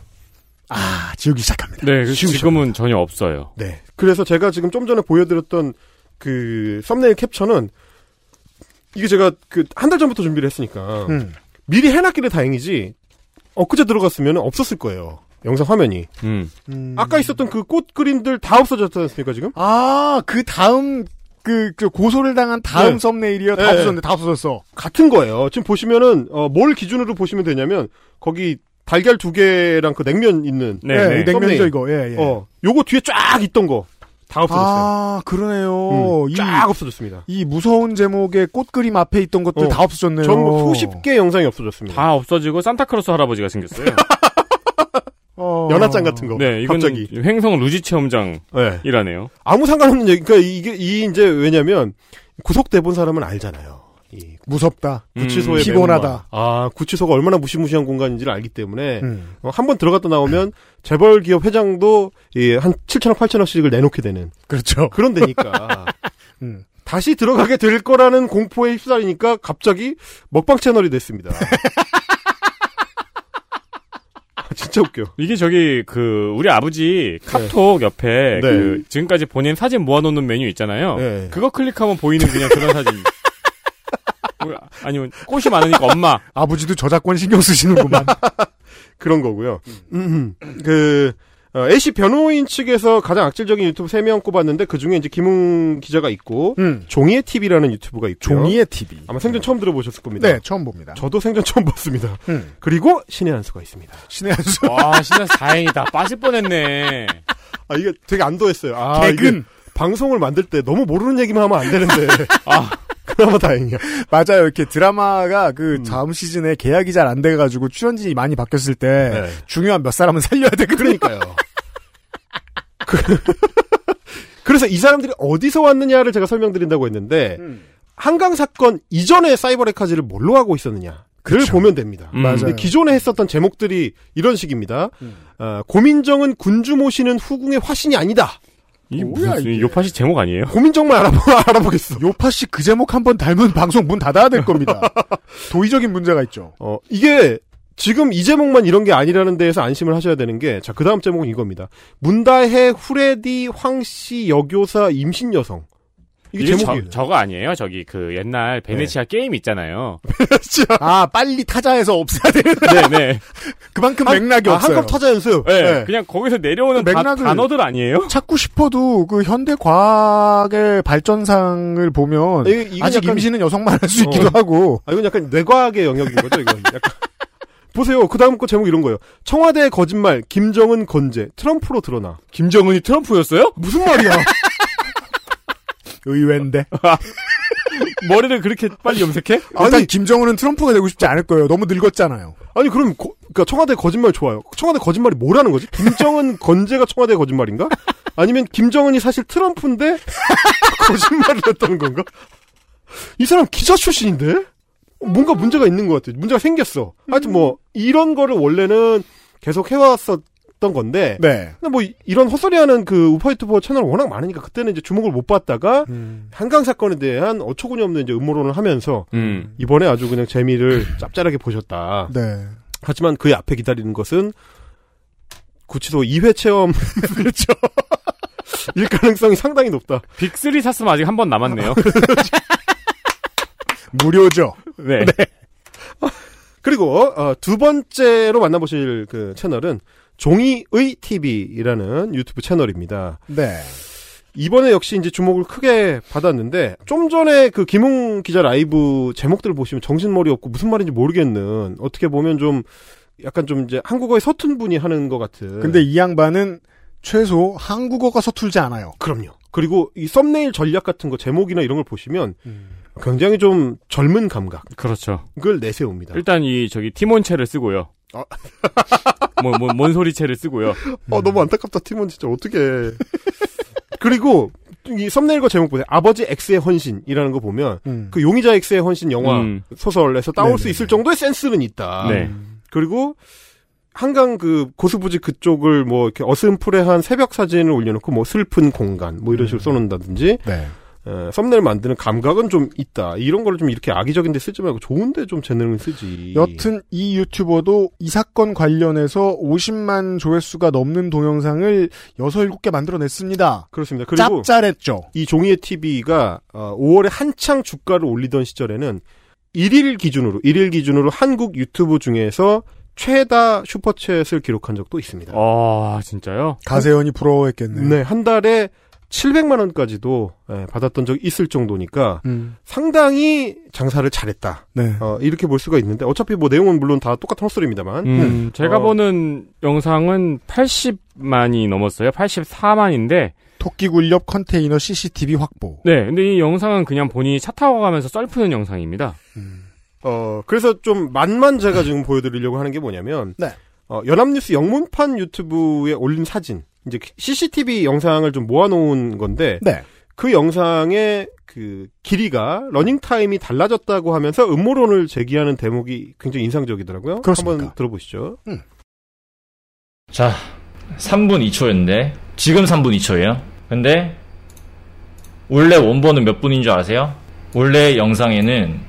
아, 지우기 시작합니다. 네, 그래서 지금은 전혀 없어요. 네. 그래서 제가 지금 좀 전에 보여드렸던 그 썸네일 캡처는 이게 제가 그 한 달 전부터 준비를 했으니까 음. 미리 해놨길래 다행이지 엊그제 들어갔으면 없었을 거예요. 영상 화면이. 음. 음. 아까 있었던 그 꽃 그림들 다 없어졌지 않습니까 지금? 아, 그 다음 그, 그 고소를 당한 다음 네. 썸네일이요. 다 네. 없어졌네. 다 없어졌어. 같은 거예요. 지금 보시면은 어, 뭘 기준으로 보시면 되냐면 거기 달걀 두 개랑 그 냉면 있는 네, 예, 네. 이 냉면이죠. 이거. 예, 예. 어 요거 뒤에 쫙 있던 거 다 없어졌어요. 아, 그러네요. 음, 이, 쫙 없어졌습니다. 이 무서운 제목의 꽃 그림 앞에 있던 것들 어. 다 없어졌네요. 전부 수십 개 영상이 없어졌습니다. 다 없어지고 산타크로스 할아버지가 생겼어요. 어. 연합장 같은 거. 네, 이건 갑자기. 횡성 루지 체험장이라네요. 네. 아무 상관없는 얘기. 그러니까 이게 이 이제 왜냐면 구속돼 본 사람은 알잖아요. 이 무섭다. 구치소의 음, 피곤하다. 아 구치소가 얼마나 무시무시한 공간인지를 알기 때문에 음. 어, 한번 들어갔다 나오면 재벌 기업 회장도 이한 7천억 8천억씩을 내놓게 되는 그렇죠. 그런 데니까 음. 다시 들어가게 될 거라는 공포에 휩싸이니까 갑자기 먹방 채널이 됐습니다. 아, 진짜 웃겨. 이게 저기 그 우리 아버지 카톡 옆에 네. 그 지금까지 본인 사진 모아놓는 메뉴 있잖아요. 네. 그거 클릭하면 보이는 그냥 그런 사진. 우리- 아니면 꽃이 많으니까 엄마. 아버지도 저작권 신경 쓰시는구만. 그런 거고요. 음, 그 어, A씨 변호인 측에서 가장 악질적인 유튜브 3명 꼽았는데 그 중에 이제 김웅 기자가 있고 음. 종이의 TV라는 유튜브가 있고요. 종이의 TV. 아마 생전 처음 들어보셨을 겁니다. 네, 처음 봅니다. 저도 생전 처음 봤습니다. 음. 그리고 신의 한 수가 있습니다. 신의 한 수. 와, 진짜 다행이다. 빠질 뻔했네. 아 이게 되게 안도했어요. 아 개근. 이게 방송을 만들 때 너무 모르는 얘기만 하면 안 되는데. 아. 그나마 다행이야. 맞아요. 이렇게 드라마가 그 다음 시즌에 계약이 잘 안 돼가지고 출연진이 많이 바뀌었을 때 네. 중요한 몇 사람은 살려야 되거든요. 그러니까요. 그- 그래서 이 사람들이 어디서 왔느냐를 제가 설명드린다고 했는데 한강 사건 이전에 사이버 레카지를 뭘로 하고 있었느냐. 를 그쵸. 보면 됩니다. 음. 맞아요. 기존에 했었던 제목들이 이런 식입니다. 어, 고민정은 군주 모시는 후궁의 화신이 아니다. 이 뭐야, 무슨 이게. 요파시 제목 아니에요? 고민정만 알아보, 알아보겠어. 요파 씨그 제목 한번 닮은 방송 문 닫아야 될 겁니다. 도의적인 문제가 있죠. 어, 이게 지금 이 제목만 이런 게 아니라는 데에서 안심을 하셔야 되는 게, 자, 그 다음 제목은 이겁니다. 문다혜, 후레디, 황씨, 여교사, 임신 여성. 이게 이게 제목이. 저, 저거 아니에요? 저기 그 옛날 베네치아 게임 있잖아요. 아 빨리 타자에서 없애야 되는 네네. 그만큼 맥락이 아, 없어요. 한컵 타자 연습. 네. 네. 그냥 거기서 내려오는 그 다- 맥락을- 단어들 아니에요? 찾고 싶어도 그 현대 과학의 발전상을 보면 이건 아직 약간- 임신은 여성만 할 수 있기도 어. 하고 아, 이건 약간 뇌과학의 영역인 거죠, 이건. 약간. 보세요. 그 다음 거 제목 이런 거예요. 청와대 거짓말, 김정은 건재, 트럼프로 드러나. 김정은이 트럼프였어요? 무슨 말이야? 의외인데 머리를 그렇게 빨리 염색해? 일단 김정은은 트럼프가 되고 싶지 않을 거예요. 너무 늙었잖아요. 아니, 그럼, 거, 그니까 청와대 거짓말 좋아요. 청와대 거짓말이 뭐라는 거지? 김정은 건재가 청와대 거짓말인가? 아니면 김정은이 사실 트럼프인데 거짓말을 했다는 건가? 이 사람 기자 출신인데? 뭔가 문제가 있는 것 같아요. 문제가 생겼어. 하여튼 뭐, 이런 거를 원래는 계속 해왔었 던 건데, 네. 근데 뭐, 이- 이런 헛소리하는 그 우파 유튜버 채널 워낙 많으니까 그때는 이제 주목을 못 받다가, 한강 사건에 대한 어처구니 없는 이제 음모론을 하면서, 음. 이번에 아주 그냥 재미를 짭짤하게 보셨다. 네. 하지만 그 앞에 기다리는 것은 구치소 2회 체험 그렇죠. 일 가능성이 상당히 높다. 빅3 샀으면 아직 한 번 남았네요. 무료죠. 네. 그리고 어, 두 번째로 만나보실 그 채널은 종이의 TV라는 유튜브 채널입니다. 네. 이번에 역시 이제 주목을 크게 받았는데 좀 전에 그 김웅 기자 라이브 제목들을 보시면 정신머리 없고 무슨 말인지 모르겠는 어떻게 보면 좀 약간 좀 이제 한국어에 서툰 분이 하는 것 같은. 근데 이 양반은 최소 한국어가 서툴지 않아요. 그럼요. 그리고 이 썸네일 전략 같은 거 제목이나 이런 걸 보시면 음. 굉장히 좀 젊은 감각을 그렇죠. 내세웁니다. 일단 이 저기 티몬체를 쓰고요. 뭐, 뭐, 뭔 소리체를 쓰고요. 어, 너무 안타깝다, 팀원 진짜. 어떻게 그리고, 이 썸네일과 제목 보세요. 아버지 X의 헌신이라는 거 보면, 음. 그 용의자 X의 헌신 영화, 음. 소설에서 따올 네네네. 수 있을 정도의 센스는 있다. 네. 그리고, 한강 그 고수부지 그쪽을 뭐 이렇게 어슴푸레한 새벽 사진을 올려놓고 뭐 슬픈 공간 뭐 이런 식으로 써놓는다든지 네. 에, 썸네일 만드는 감각은 좀 있다. 이런 거를 좀 이렇게 악의적인데 쓰지 말고 좋은데 좀 재능을 쓰지. 여튼 이 유튜버도 이 사건 관련해서 50만 조회수가 넘는 동영상을 6, 7개 만들어냈습니다. 그렇습니다. 그리고 짭짤했죠. 이 종이의 TV가 5월에 한창 주가를 올리던 시절에는 1일 기준으로 1일 기준으로 한국 유튜브 중에서 최다 슈퍼챗을 기록한 적도 있습니다. 아, 진짜요? 가세현이 부러워했겠네. 네, 한 달에 700만 원까지도 예, 받았던 적이 있을 정도니까 음. 상당히 장사를 잘했다. 네. 어, 이렇게 볼 수가 있는데 어차피 뭐 내용은 물론 다 똑같은 헛소리입니다만 음, 제가 어. 보는 영상은 80만이 넘었어요. 84만인데, 토끼굴 옆 컨테이너 CCTV 확보. 네, 근데 이 영상은 그냥 본인이 차 타고 가면서 썰푸는 영상입니다. 어, 그래서 좀 맛만 제가 지금 보여드리려고 하는 게 뭐냐면, 네. 어, 연합뉴스 영문판 유튜브에 올린 사진, 이제 CCTV 영상을 좀 모아놓은 건데, 네. 그 영상의 그 길이가 러닝 타임이 달라졌다고 하면서 음모론을 제기하는 대목이 굉장히 인상적이더라고요. 그렇습니까? 한번 들어보시죠. 자, 3분 2초였는데 지금 3분 2초예요. 근데 원래 원본은 몇 분인 줄 아세요? 원래 영상에는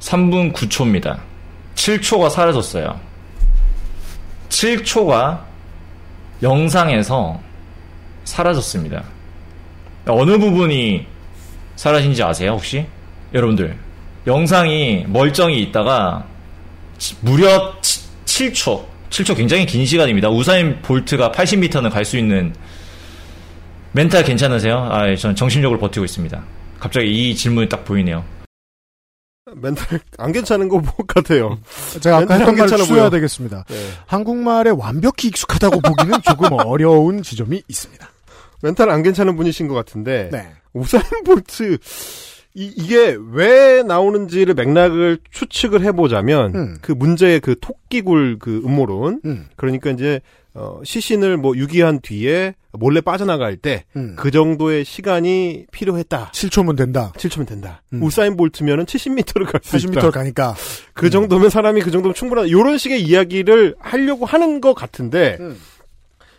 3분 9초입니다. 7초가 사라졌어요. 7초가 영상에서 사라졌습니다. 어느 부분이 사라진지 아세요, 혹시? 여러분들. 영상이 멀쩡히 있다가 치- 무려 7초. 7초 굉장히 긴 시간입니다. 우사인 볼트가 80m는 갈 수 있는 멘탈 괜찮으세요? 아, 저는 정신력으로 버티고 있습니다. 갑자기 이 질문이 딱 보이네요. 멘탈 안 괜찮은 거 뭐 같아요. 제가 아까 했던 말을 보여. 되겠습니다. 네. 한국말에 완벽히 익숙하다고 보기는 조금 어려운 지점이 있습니다. 멘탈 안 괜찮은 분이신 것 같은데, 네. 우사인 볼트, 이, 이게 왜 나오는지를 맥락을 추측을 해보자면, 음. 그 문제의 그 토끼굴 그 음모론, 음. 그러니까 이제, 어, 시신을 뭐 유기한 뒤에 몰래 빠져나갈 때, 음. 그 정도의 시간이 필요했다. 7초면 된다. 7초면 된다. 음. 우사인 볼트면은 70m를 갈 수 있다. 40m를 가니까. 그 정도면 사람이 그 정도면 충분하다. 이런 식의 이야기를 하려고 하는 것 같은데, 음.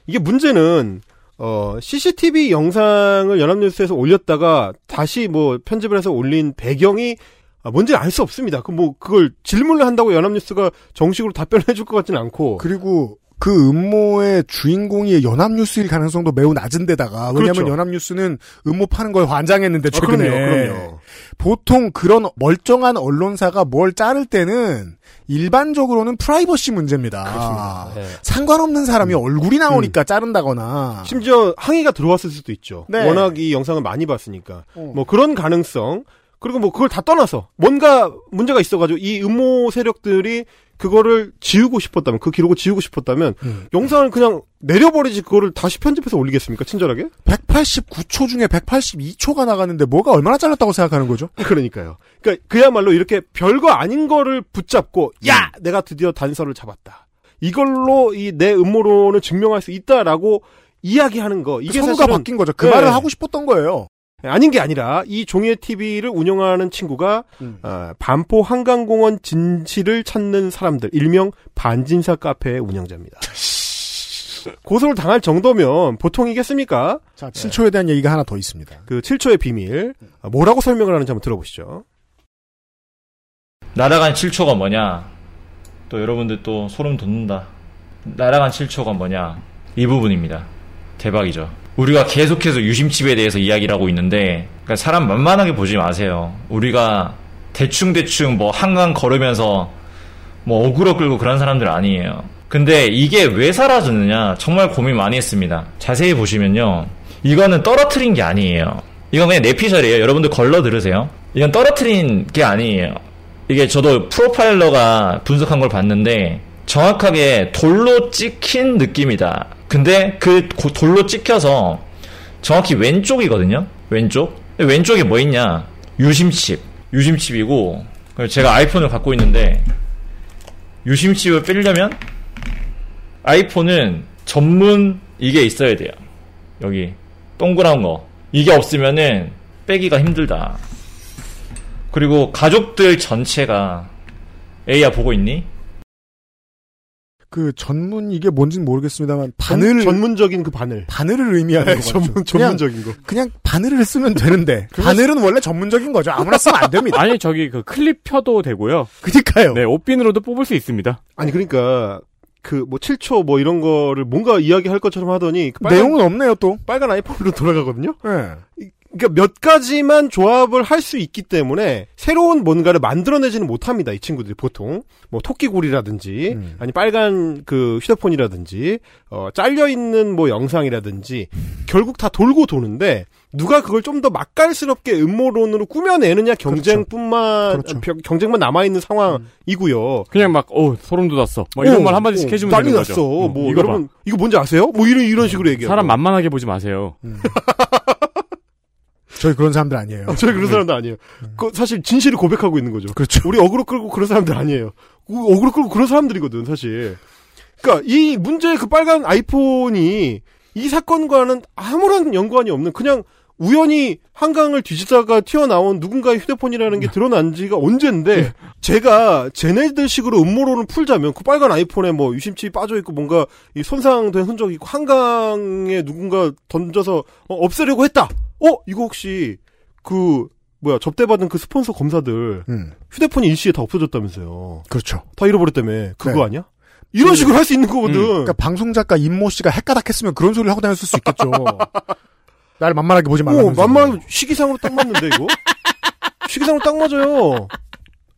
이게 문제는, 어, CCTV 영상을 연합뉴스에서 올렸다가 다시 뭐 편집을 해서 올린 배경이 아, 뭔지 알 수 없습니다. 그 뭐, 그걸 질문을 한다고 연합뉴스가 정식으로 답변을 해줄 것 같지는 않고. 그리고 그 음모의 주인공이 연합뉴스일 가능성도 매우 낮은 데다가 왜냐하면 그렇죠. 연합뉴스는 음모 파는 거에 환장했는데 아, 최근에 그럼요, 그럼요. 보통 그런 멀쩡한 언론사가 뭘 자를 때는 일반적으로는 프라이버시 문제입니다. 네. 상관없는 사람이 얼굴이 나오니까 자른다거나 심지어 항의가 들어왔을 수도 있죠. 네. 워낙 이 영상을 많이 봤으니까. 어. 뭐 그런 가능성. 그리고 뭐 그걸 다 떠나서 뭔가 문제가 있어가지고 이 음모 세력들이 그거를 지우고 싶었다면 그 기록을 지우고 싶었다면 음. 영상을 그냥 내려버리지 그거를 다시 편집해서 올리겠습니까 친절하게? 189초 중에 182초가 나가는데 뭐가 얼마나 잘랐다고 생각하는 거죠? 그러니까요. 그러니까 그야말로 이렇게 별거 아닌 거를 붙잡고 야 내가 드디어 단서를 잡았다. 이걸로 이 내 음모론을 증명할 수 있다라고 이야기하는 거 이게 사실은 바뀐 거죠. 그 네. 말을 하고 싶었던 거예요. 아닌 게 아니라 이 종의 TV를 운영하는 친구가 음. 어, 반포 한강공원 진실을 찾는 사람들 일명 반진사 카페의 운영자입니다. 고소를 당할 정도면 보통이겠습니까? 자, 7초에 대한 얘기가 하나 더 있습니다. 그 7초의 비밀 아, 뭐라고 설명을 하는지 한번 들어보시죠. 날아간 7초가 뭐냐? 또 여러분들 또 소름 돋는다. 날아간 7초가 뭐냐? 이 부분입니다. 대박이죠. 우리가 계속해서 유심칩에 대해서 이야기를 하고 있는데, 그러니까 사람 만만하게 보지 마세요. 우리가 대충 대충 뭐 한강 걸으면서 뭐 어그로 끌고 그런 사람들 아니에요. 근데 이게 왜 사라졌느냐? 정말 고민 많이 했습니다. 자세히 보시면요. 이거는 떨어뜨린 게 아니에요. 이건 그냥 내피셜이에요. 여러분들 걸러 들으세요. 이건 떨어뜨린 게 아니에요. 이게 저도 프로파일러가 분석한 걸 봤는데 정확하게 돌로 찍힌 느낌이다. 근데 그 고- 돌로 찍혀서 정확히 왼쪽이거든요. 왼쪽. 왼쪽에 뭐 있냐? 유심칩. 유심칩이고 제가 아이폰을 갖고 있는데 유심칩을 빼려면 아이폰은 전문 이게 있어야 돼요. 여기 동그란 거. 이게 없으면은 빼기가 힘들다. 그리고 가족들 전체가 에이야 보고 있니? 그 전문 이게 뭔지는 모르겠습니다만 전- 바늘 전문적인 그 바늘. 바늘을 의미하는 네, 거죠. 전문- 전문적인 거. 그냥 바늘을 쓰면 되는데 바늘은 원래 전문적인 거죠. 아무나 쓰면 안 됩니다. 아니 저기 그 클립 펴도 되고요. 그니까요. 네, 옷핀으로도 뽑을 수 있습니다. 아니 그러니까 그 뭐 7초 뭐 이런 거를 뭔가 이야기할 것처럼 하더니 그 빨간, 내용은 없네요 또. 빨간 아이폰으로 돌아가거든요. 네. 그러니까 몇 가지만 조합을 할 수 있기 때문에 새로운 뭔가를 만들어내지는 못합니다. 이 친구들이 보통 뭐 토끼굴이라든지 음. 아니 빨간 그 휴대폰이라든지 어 잘려 있는 뭐 영상이라든지 결국 다 돌고 도는데 누가 그걸 좀 더 맛깔스럽게 음모론으로 꾸며내느냐 경쟁뿐만 그렇죠. 벼- 경쟁만 남아 있는 상황이고요. 그냥 막어 소름 돋았어. 막 이런 어, 말 한마디씩 어, 해주면 난리 되는 났어. 거죠. 어, 뭐 이거 여러분 이거 뭔지 아세요? 뭐 이런 이런 식으로 봐. 얘기해요. 사람 만만하게 보지 마세요. 저희 그런 사람들 아니에요. 저희 그런 사람도 아니에요. 그 사실 진실을 고백하고 있는 거죠. 그렇죠. 우리 어그로 끌고 그런 사람들 아니에요. 우- 어그로 끌고 그런 사람들이거든, 사실. 그러니까 이 문제의 그 빨간 아이폰이 이 사건과는 아무런 연관이 없는 그냥 우연히 한강을 뒤지다가 튀어나온 누군가의 휴대폰이라는 게 드러난 지가 언젠데 제가 쟤네들식으로 음모론을 풀자면 그 빨간 아이폰에 뭐 유심칩이 빠져 있고 뭔가 이 손상된 흔적이 있고 한강에 누군가 던져서 어, 없애려고 했다. 어 이거 혹시 그 뭐야 접대받은 그 스폰서 검사들 음. 휴대폰이 일시에 다 없어졌다면서요. 그렇죠. 다 잃어버렸다며. 그거 네. 아니야? 이런 식으로 할 수 있는 거거든. 그러니까 방송 작가 임모 씨가 핵가닥했으면 그런 소리를 하고 다녔을 수 있겠죠. 나를 만만하게 보지 어, 말라면서. 만만하면 시기상으로 딱 맞는데 이거? 시기상으로 딱 맞아요.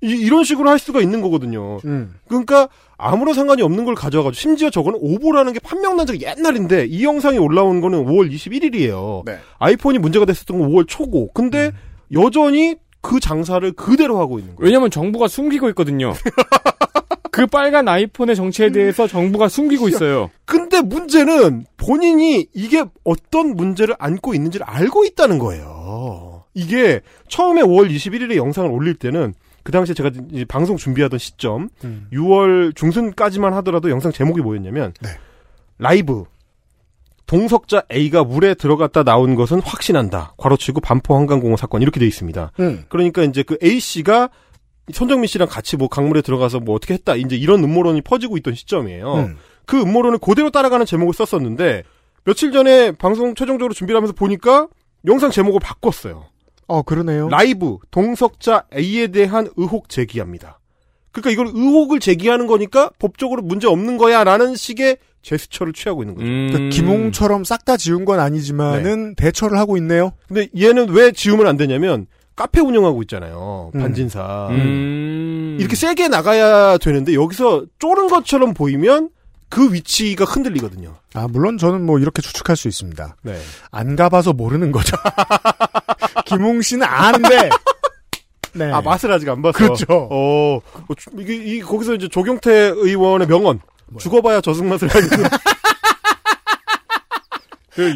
이, 런 식으로 할 수가 있는 거거든요. 음. 그러니까 아무런 상관이 없는 걸 가져와가지고 심지어 저거는 오보라는 게 판명난 적이 옛날인데 이 영상이 올라온 거는 5월 21일이에요. 네. 아이폰이 문제가 됐었던 건 5월 초고. 근데 여전히 그 장사를 그대로 하고 있는 거예요. 왜냐면 정부가 숨기고 있거든요. 그 빨간 아이폰의 정체에 대해서 정부가 숨기고 있어요. 근데 문제는 본인이 이게 어떤 문제를 안고 있는지를 알고 있다는 거예요. 이게 처음에 5월 21일에 영상을 올릴 때는 그 당시에 제가 이제 방송 준비하던 시점 음. 6월 중순까지만 하더라도 영상 제목이 뭐였냐면 네. 라이브 동석자 A가 물에 들어갔다 나온 것은 확신한다. 괄호치고 반포 한강공원 사건 이렇게 돼 있습니다. 음. 그러니까 이제 그 A 씨가 손정민 씨랑 같이 뭐 강물에 들어가서 뭐 어떻게 했다. 이제 이런 음모론이 퍼지고 있던 시점이에요. 음. 그 음모론을 그대로 따라가는 제목을 썼었는데 며칠 전에 방송 최종적으로 준비를 하면서 보니까 영상 제목을 바꿨어요. 어, 그러네요. 라이브 동석자 A에 대한 의혹 제기합니다. 그러니까 이걸 의혹을 제기하는 거니까 법적으로 문제 없는 거야라는 식의 제스처를 취하고 있는 거죠. 음. 그러니까 김홍처럼 싹 다 지운 건 아니지만은 대처를 하고 있네요. 근데 얘는 왜 지우면 안 되냐면 카페 운영하고 있잖아요. 음. 반진사. 음. 이렇게 세게 나가야 되는데 여기서 쫄은 것처럼 보이면 그 위치가 흔들리거든요. 아, 물론 저는 뭐 이렇게 추측할 수 있습니다. 네. 안 가봐서 모르는 거죠. 김홍 씨는 아는데. 네. 아 맛을 아직 안 봤어. 그렇죠. 어, 이게 이 거기서 이제 조경태 의원의 명언. 죽어봐야 저승 맛을 알겠다. 그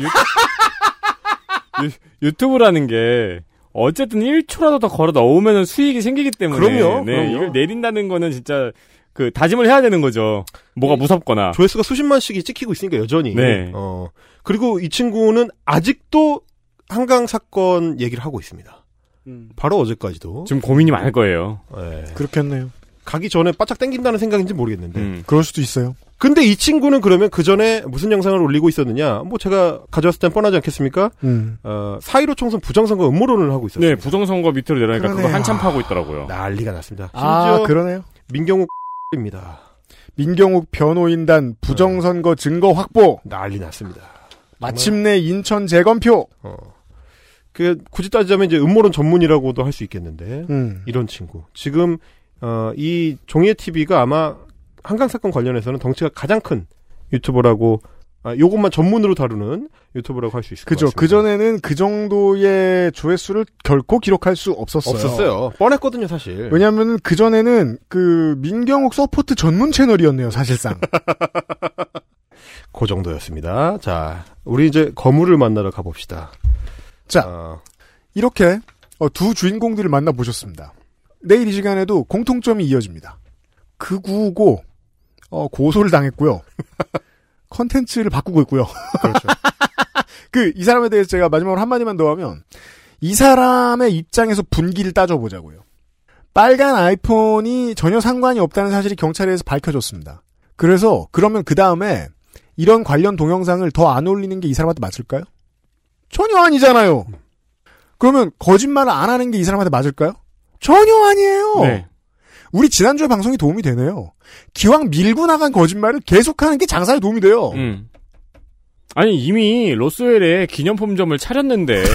유, 튜브라는 게 어쨌든 1초라도 더 걸어 넣으면 수익이 생기기 때문에 그럼요, 네, 그럼요. 이걸 내린다는 거는 진짜 그 다짐을 해야 되는 거죠. 뭐가 무섭거나. 조회수가 수십만씩이 찍히고 있으니까 여전히. 네. 어. 그리고 이 친구는 아직도 한강 사건 얘기를 하고 있습니다. 바로 어제까지도. 지금 고민이 많을 거예요. 예. 그렇겠네요. 가기 전에 바짝 땡긴다는 생각인지 모르겠는데. 음. 그럴 수도 있어요. 근데 이 친구는 그러면 그 전에 무슨 영상을 올리고 있었느냐? 뭐 제가 가져왔을 땐 뻔하지 않겠습니까? 음. 어, 4.15 총선 부정선거 음모론을 하고 있었어요. 네, 부정선거 밑으로 내려가니까 그거. 한참 파고 있더라고요. 난리가 났습니다. 아, 심지어 그러네요. 민경욱 입니다. 민경욱 변호인단 부정선거 증거 확보. 난리 났습니다. 마침내 인천 재검표. 어. 그 굳이 따지자면 이제 음모론 전문이라고도 할 수 있겠는데 음. 이런 친구 지금 어, 이 종예 TV가 아마 한강 사건 관련해서는 덩치가 가장 큰 유튜버라고 아, 요것만 전문으로 다루는 유튜버라고 할 수 있을 그죠. 것 같습니다. 그 전에는 그 정도의 조회수를 결코 기록할 수 없었어요. 없었어요. 뻔했거든요, 사실. 왜냐하면 그 전에는 그 민경욱 support 전문 채널이었네요, 사실상. 그 정도였습니다. 자, 우리 이제 거물을 만나러 가봅시다. 자, 어, 이렇게 어, 두 주인공들을 만나 보셨습니다. 내일 이 시간에도 공통점이 이어집니다. 극우고 어, 고소를 당했고요. 컨텐츠를 바꾸고 있고요. 그렇죠. 그, 이 사람에 대해서 제가 마지막으로 한마디만 더 하면, 이 사람의 입장에서 분기를 따져보자고요. 빨간 아이폰이 전혀 상관이 없다는 사실이 경찰에서 밝혀졌습니다. 그래서, 그러면 그 다음에, 이런 관련 동영상을 더 안 올리는 게 이 사람한테 맞을까요? 전혀 아니잖아요. 그러면 거짓말을 안 하는 게 이 사람한테 맞을까요? 전혀 아니에요. 네. 우리 지난주에 방송이 도움이 되네요. 기왕 밀고 나간 거짓말을 계속하는 게 장사에 도움이 돼요. 음. 아니 이미 로스웰에 기념품점을 차렸는데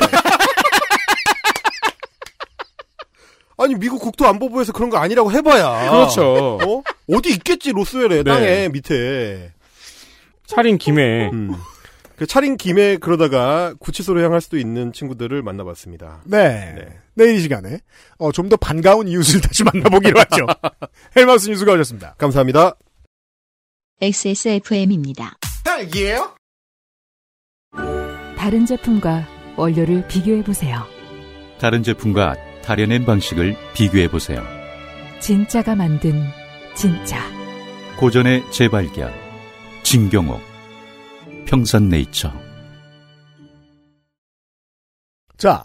아니 미국 국토안보부에서 그런 거 아니라고 해봐야. 그렇죠. 어? 어디 있겠지 로스웰에 네. 땅에 밑에. 차린 김에 음. 그 차린 김에 그러다가 구치소로 향할 수도 있는 친구들을 만나봤습니다. 네. 내일 이 시간에 어, 좀 더 반가운 이웃을 다시 만나보기로 하죠. 헬마우스 뉴스가 오셨습니다. 감사합니다. XSFM입니다. 딸기예요? 다른 제품과 원료를 비교해 보세요. 다른 제품과 다려낸 방식을 비교해 보세요. 진짜가 만든 진짜. 고전의 재발견. 진경옥. 평산네이처. 자,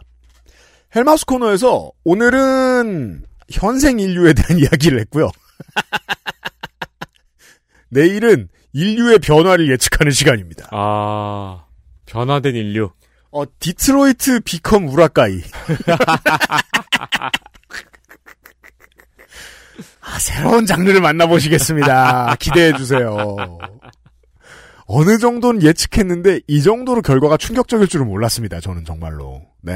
헬마우스 코너에서 오늘은 현생 인류에 대한 이야기를 했고요. 내일은 인류의 변화를 예측하는 시간입니다. 아 변화된 인류. 어, 디트로이트 비컴 우라카이. 아, 새로운 장르를 만나보시겠습니다. 기대해 주세요. 어느 정도는 예측했는데, 이 정도로 결과가 충격적일 줄은 몰랐습니다. 저는 정말로. 네.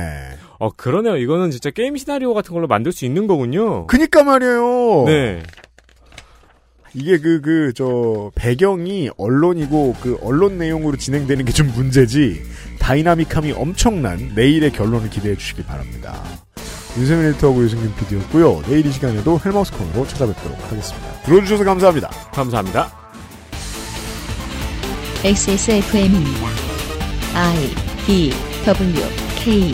어 그러네요. 이거는 진짜 게임 시나리오 같은 걸로 만들 수 있는 거군요. 그니까 말이에요. 네. 이게 그, 그, 저, 배경이 언론이고, 그, 언론 내용으로 진행되는 게 좀 문제지, 다이나믹함이 엄청난 내일의 결론을 기대해 주시기 바랍니다. 윤세민 에디터하고 유승균 PD였고요. 내일 이 시간에도 헬마우스 코너로 찾아뵙도록 하겠습니다. 들어주셔서 감사합니다. 감사합니다. XSFM입니다. I D W K?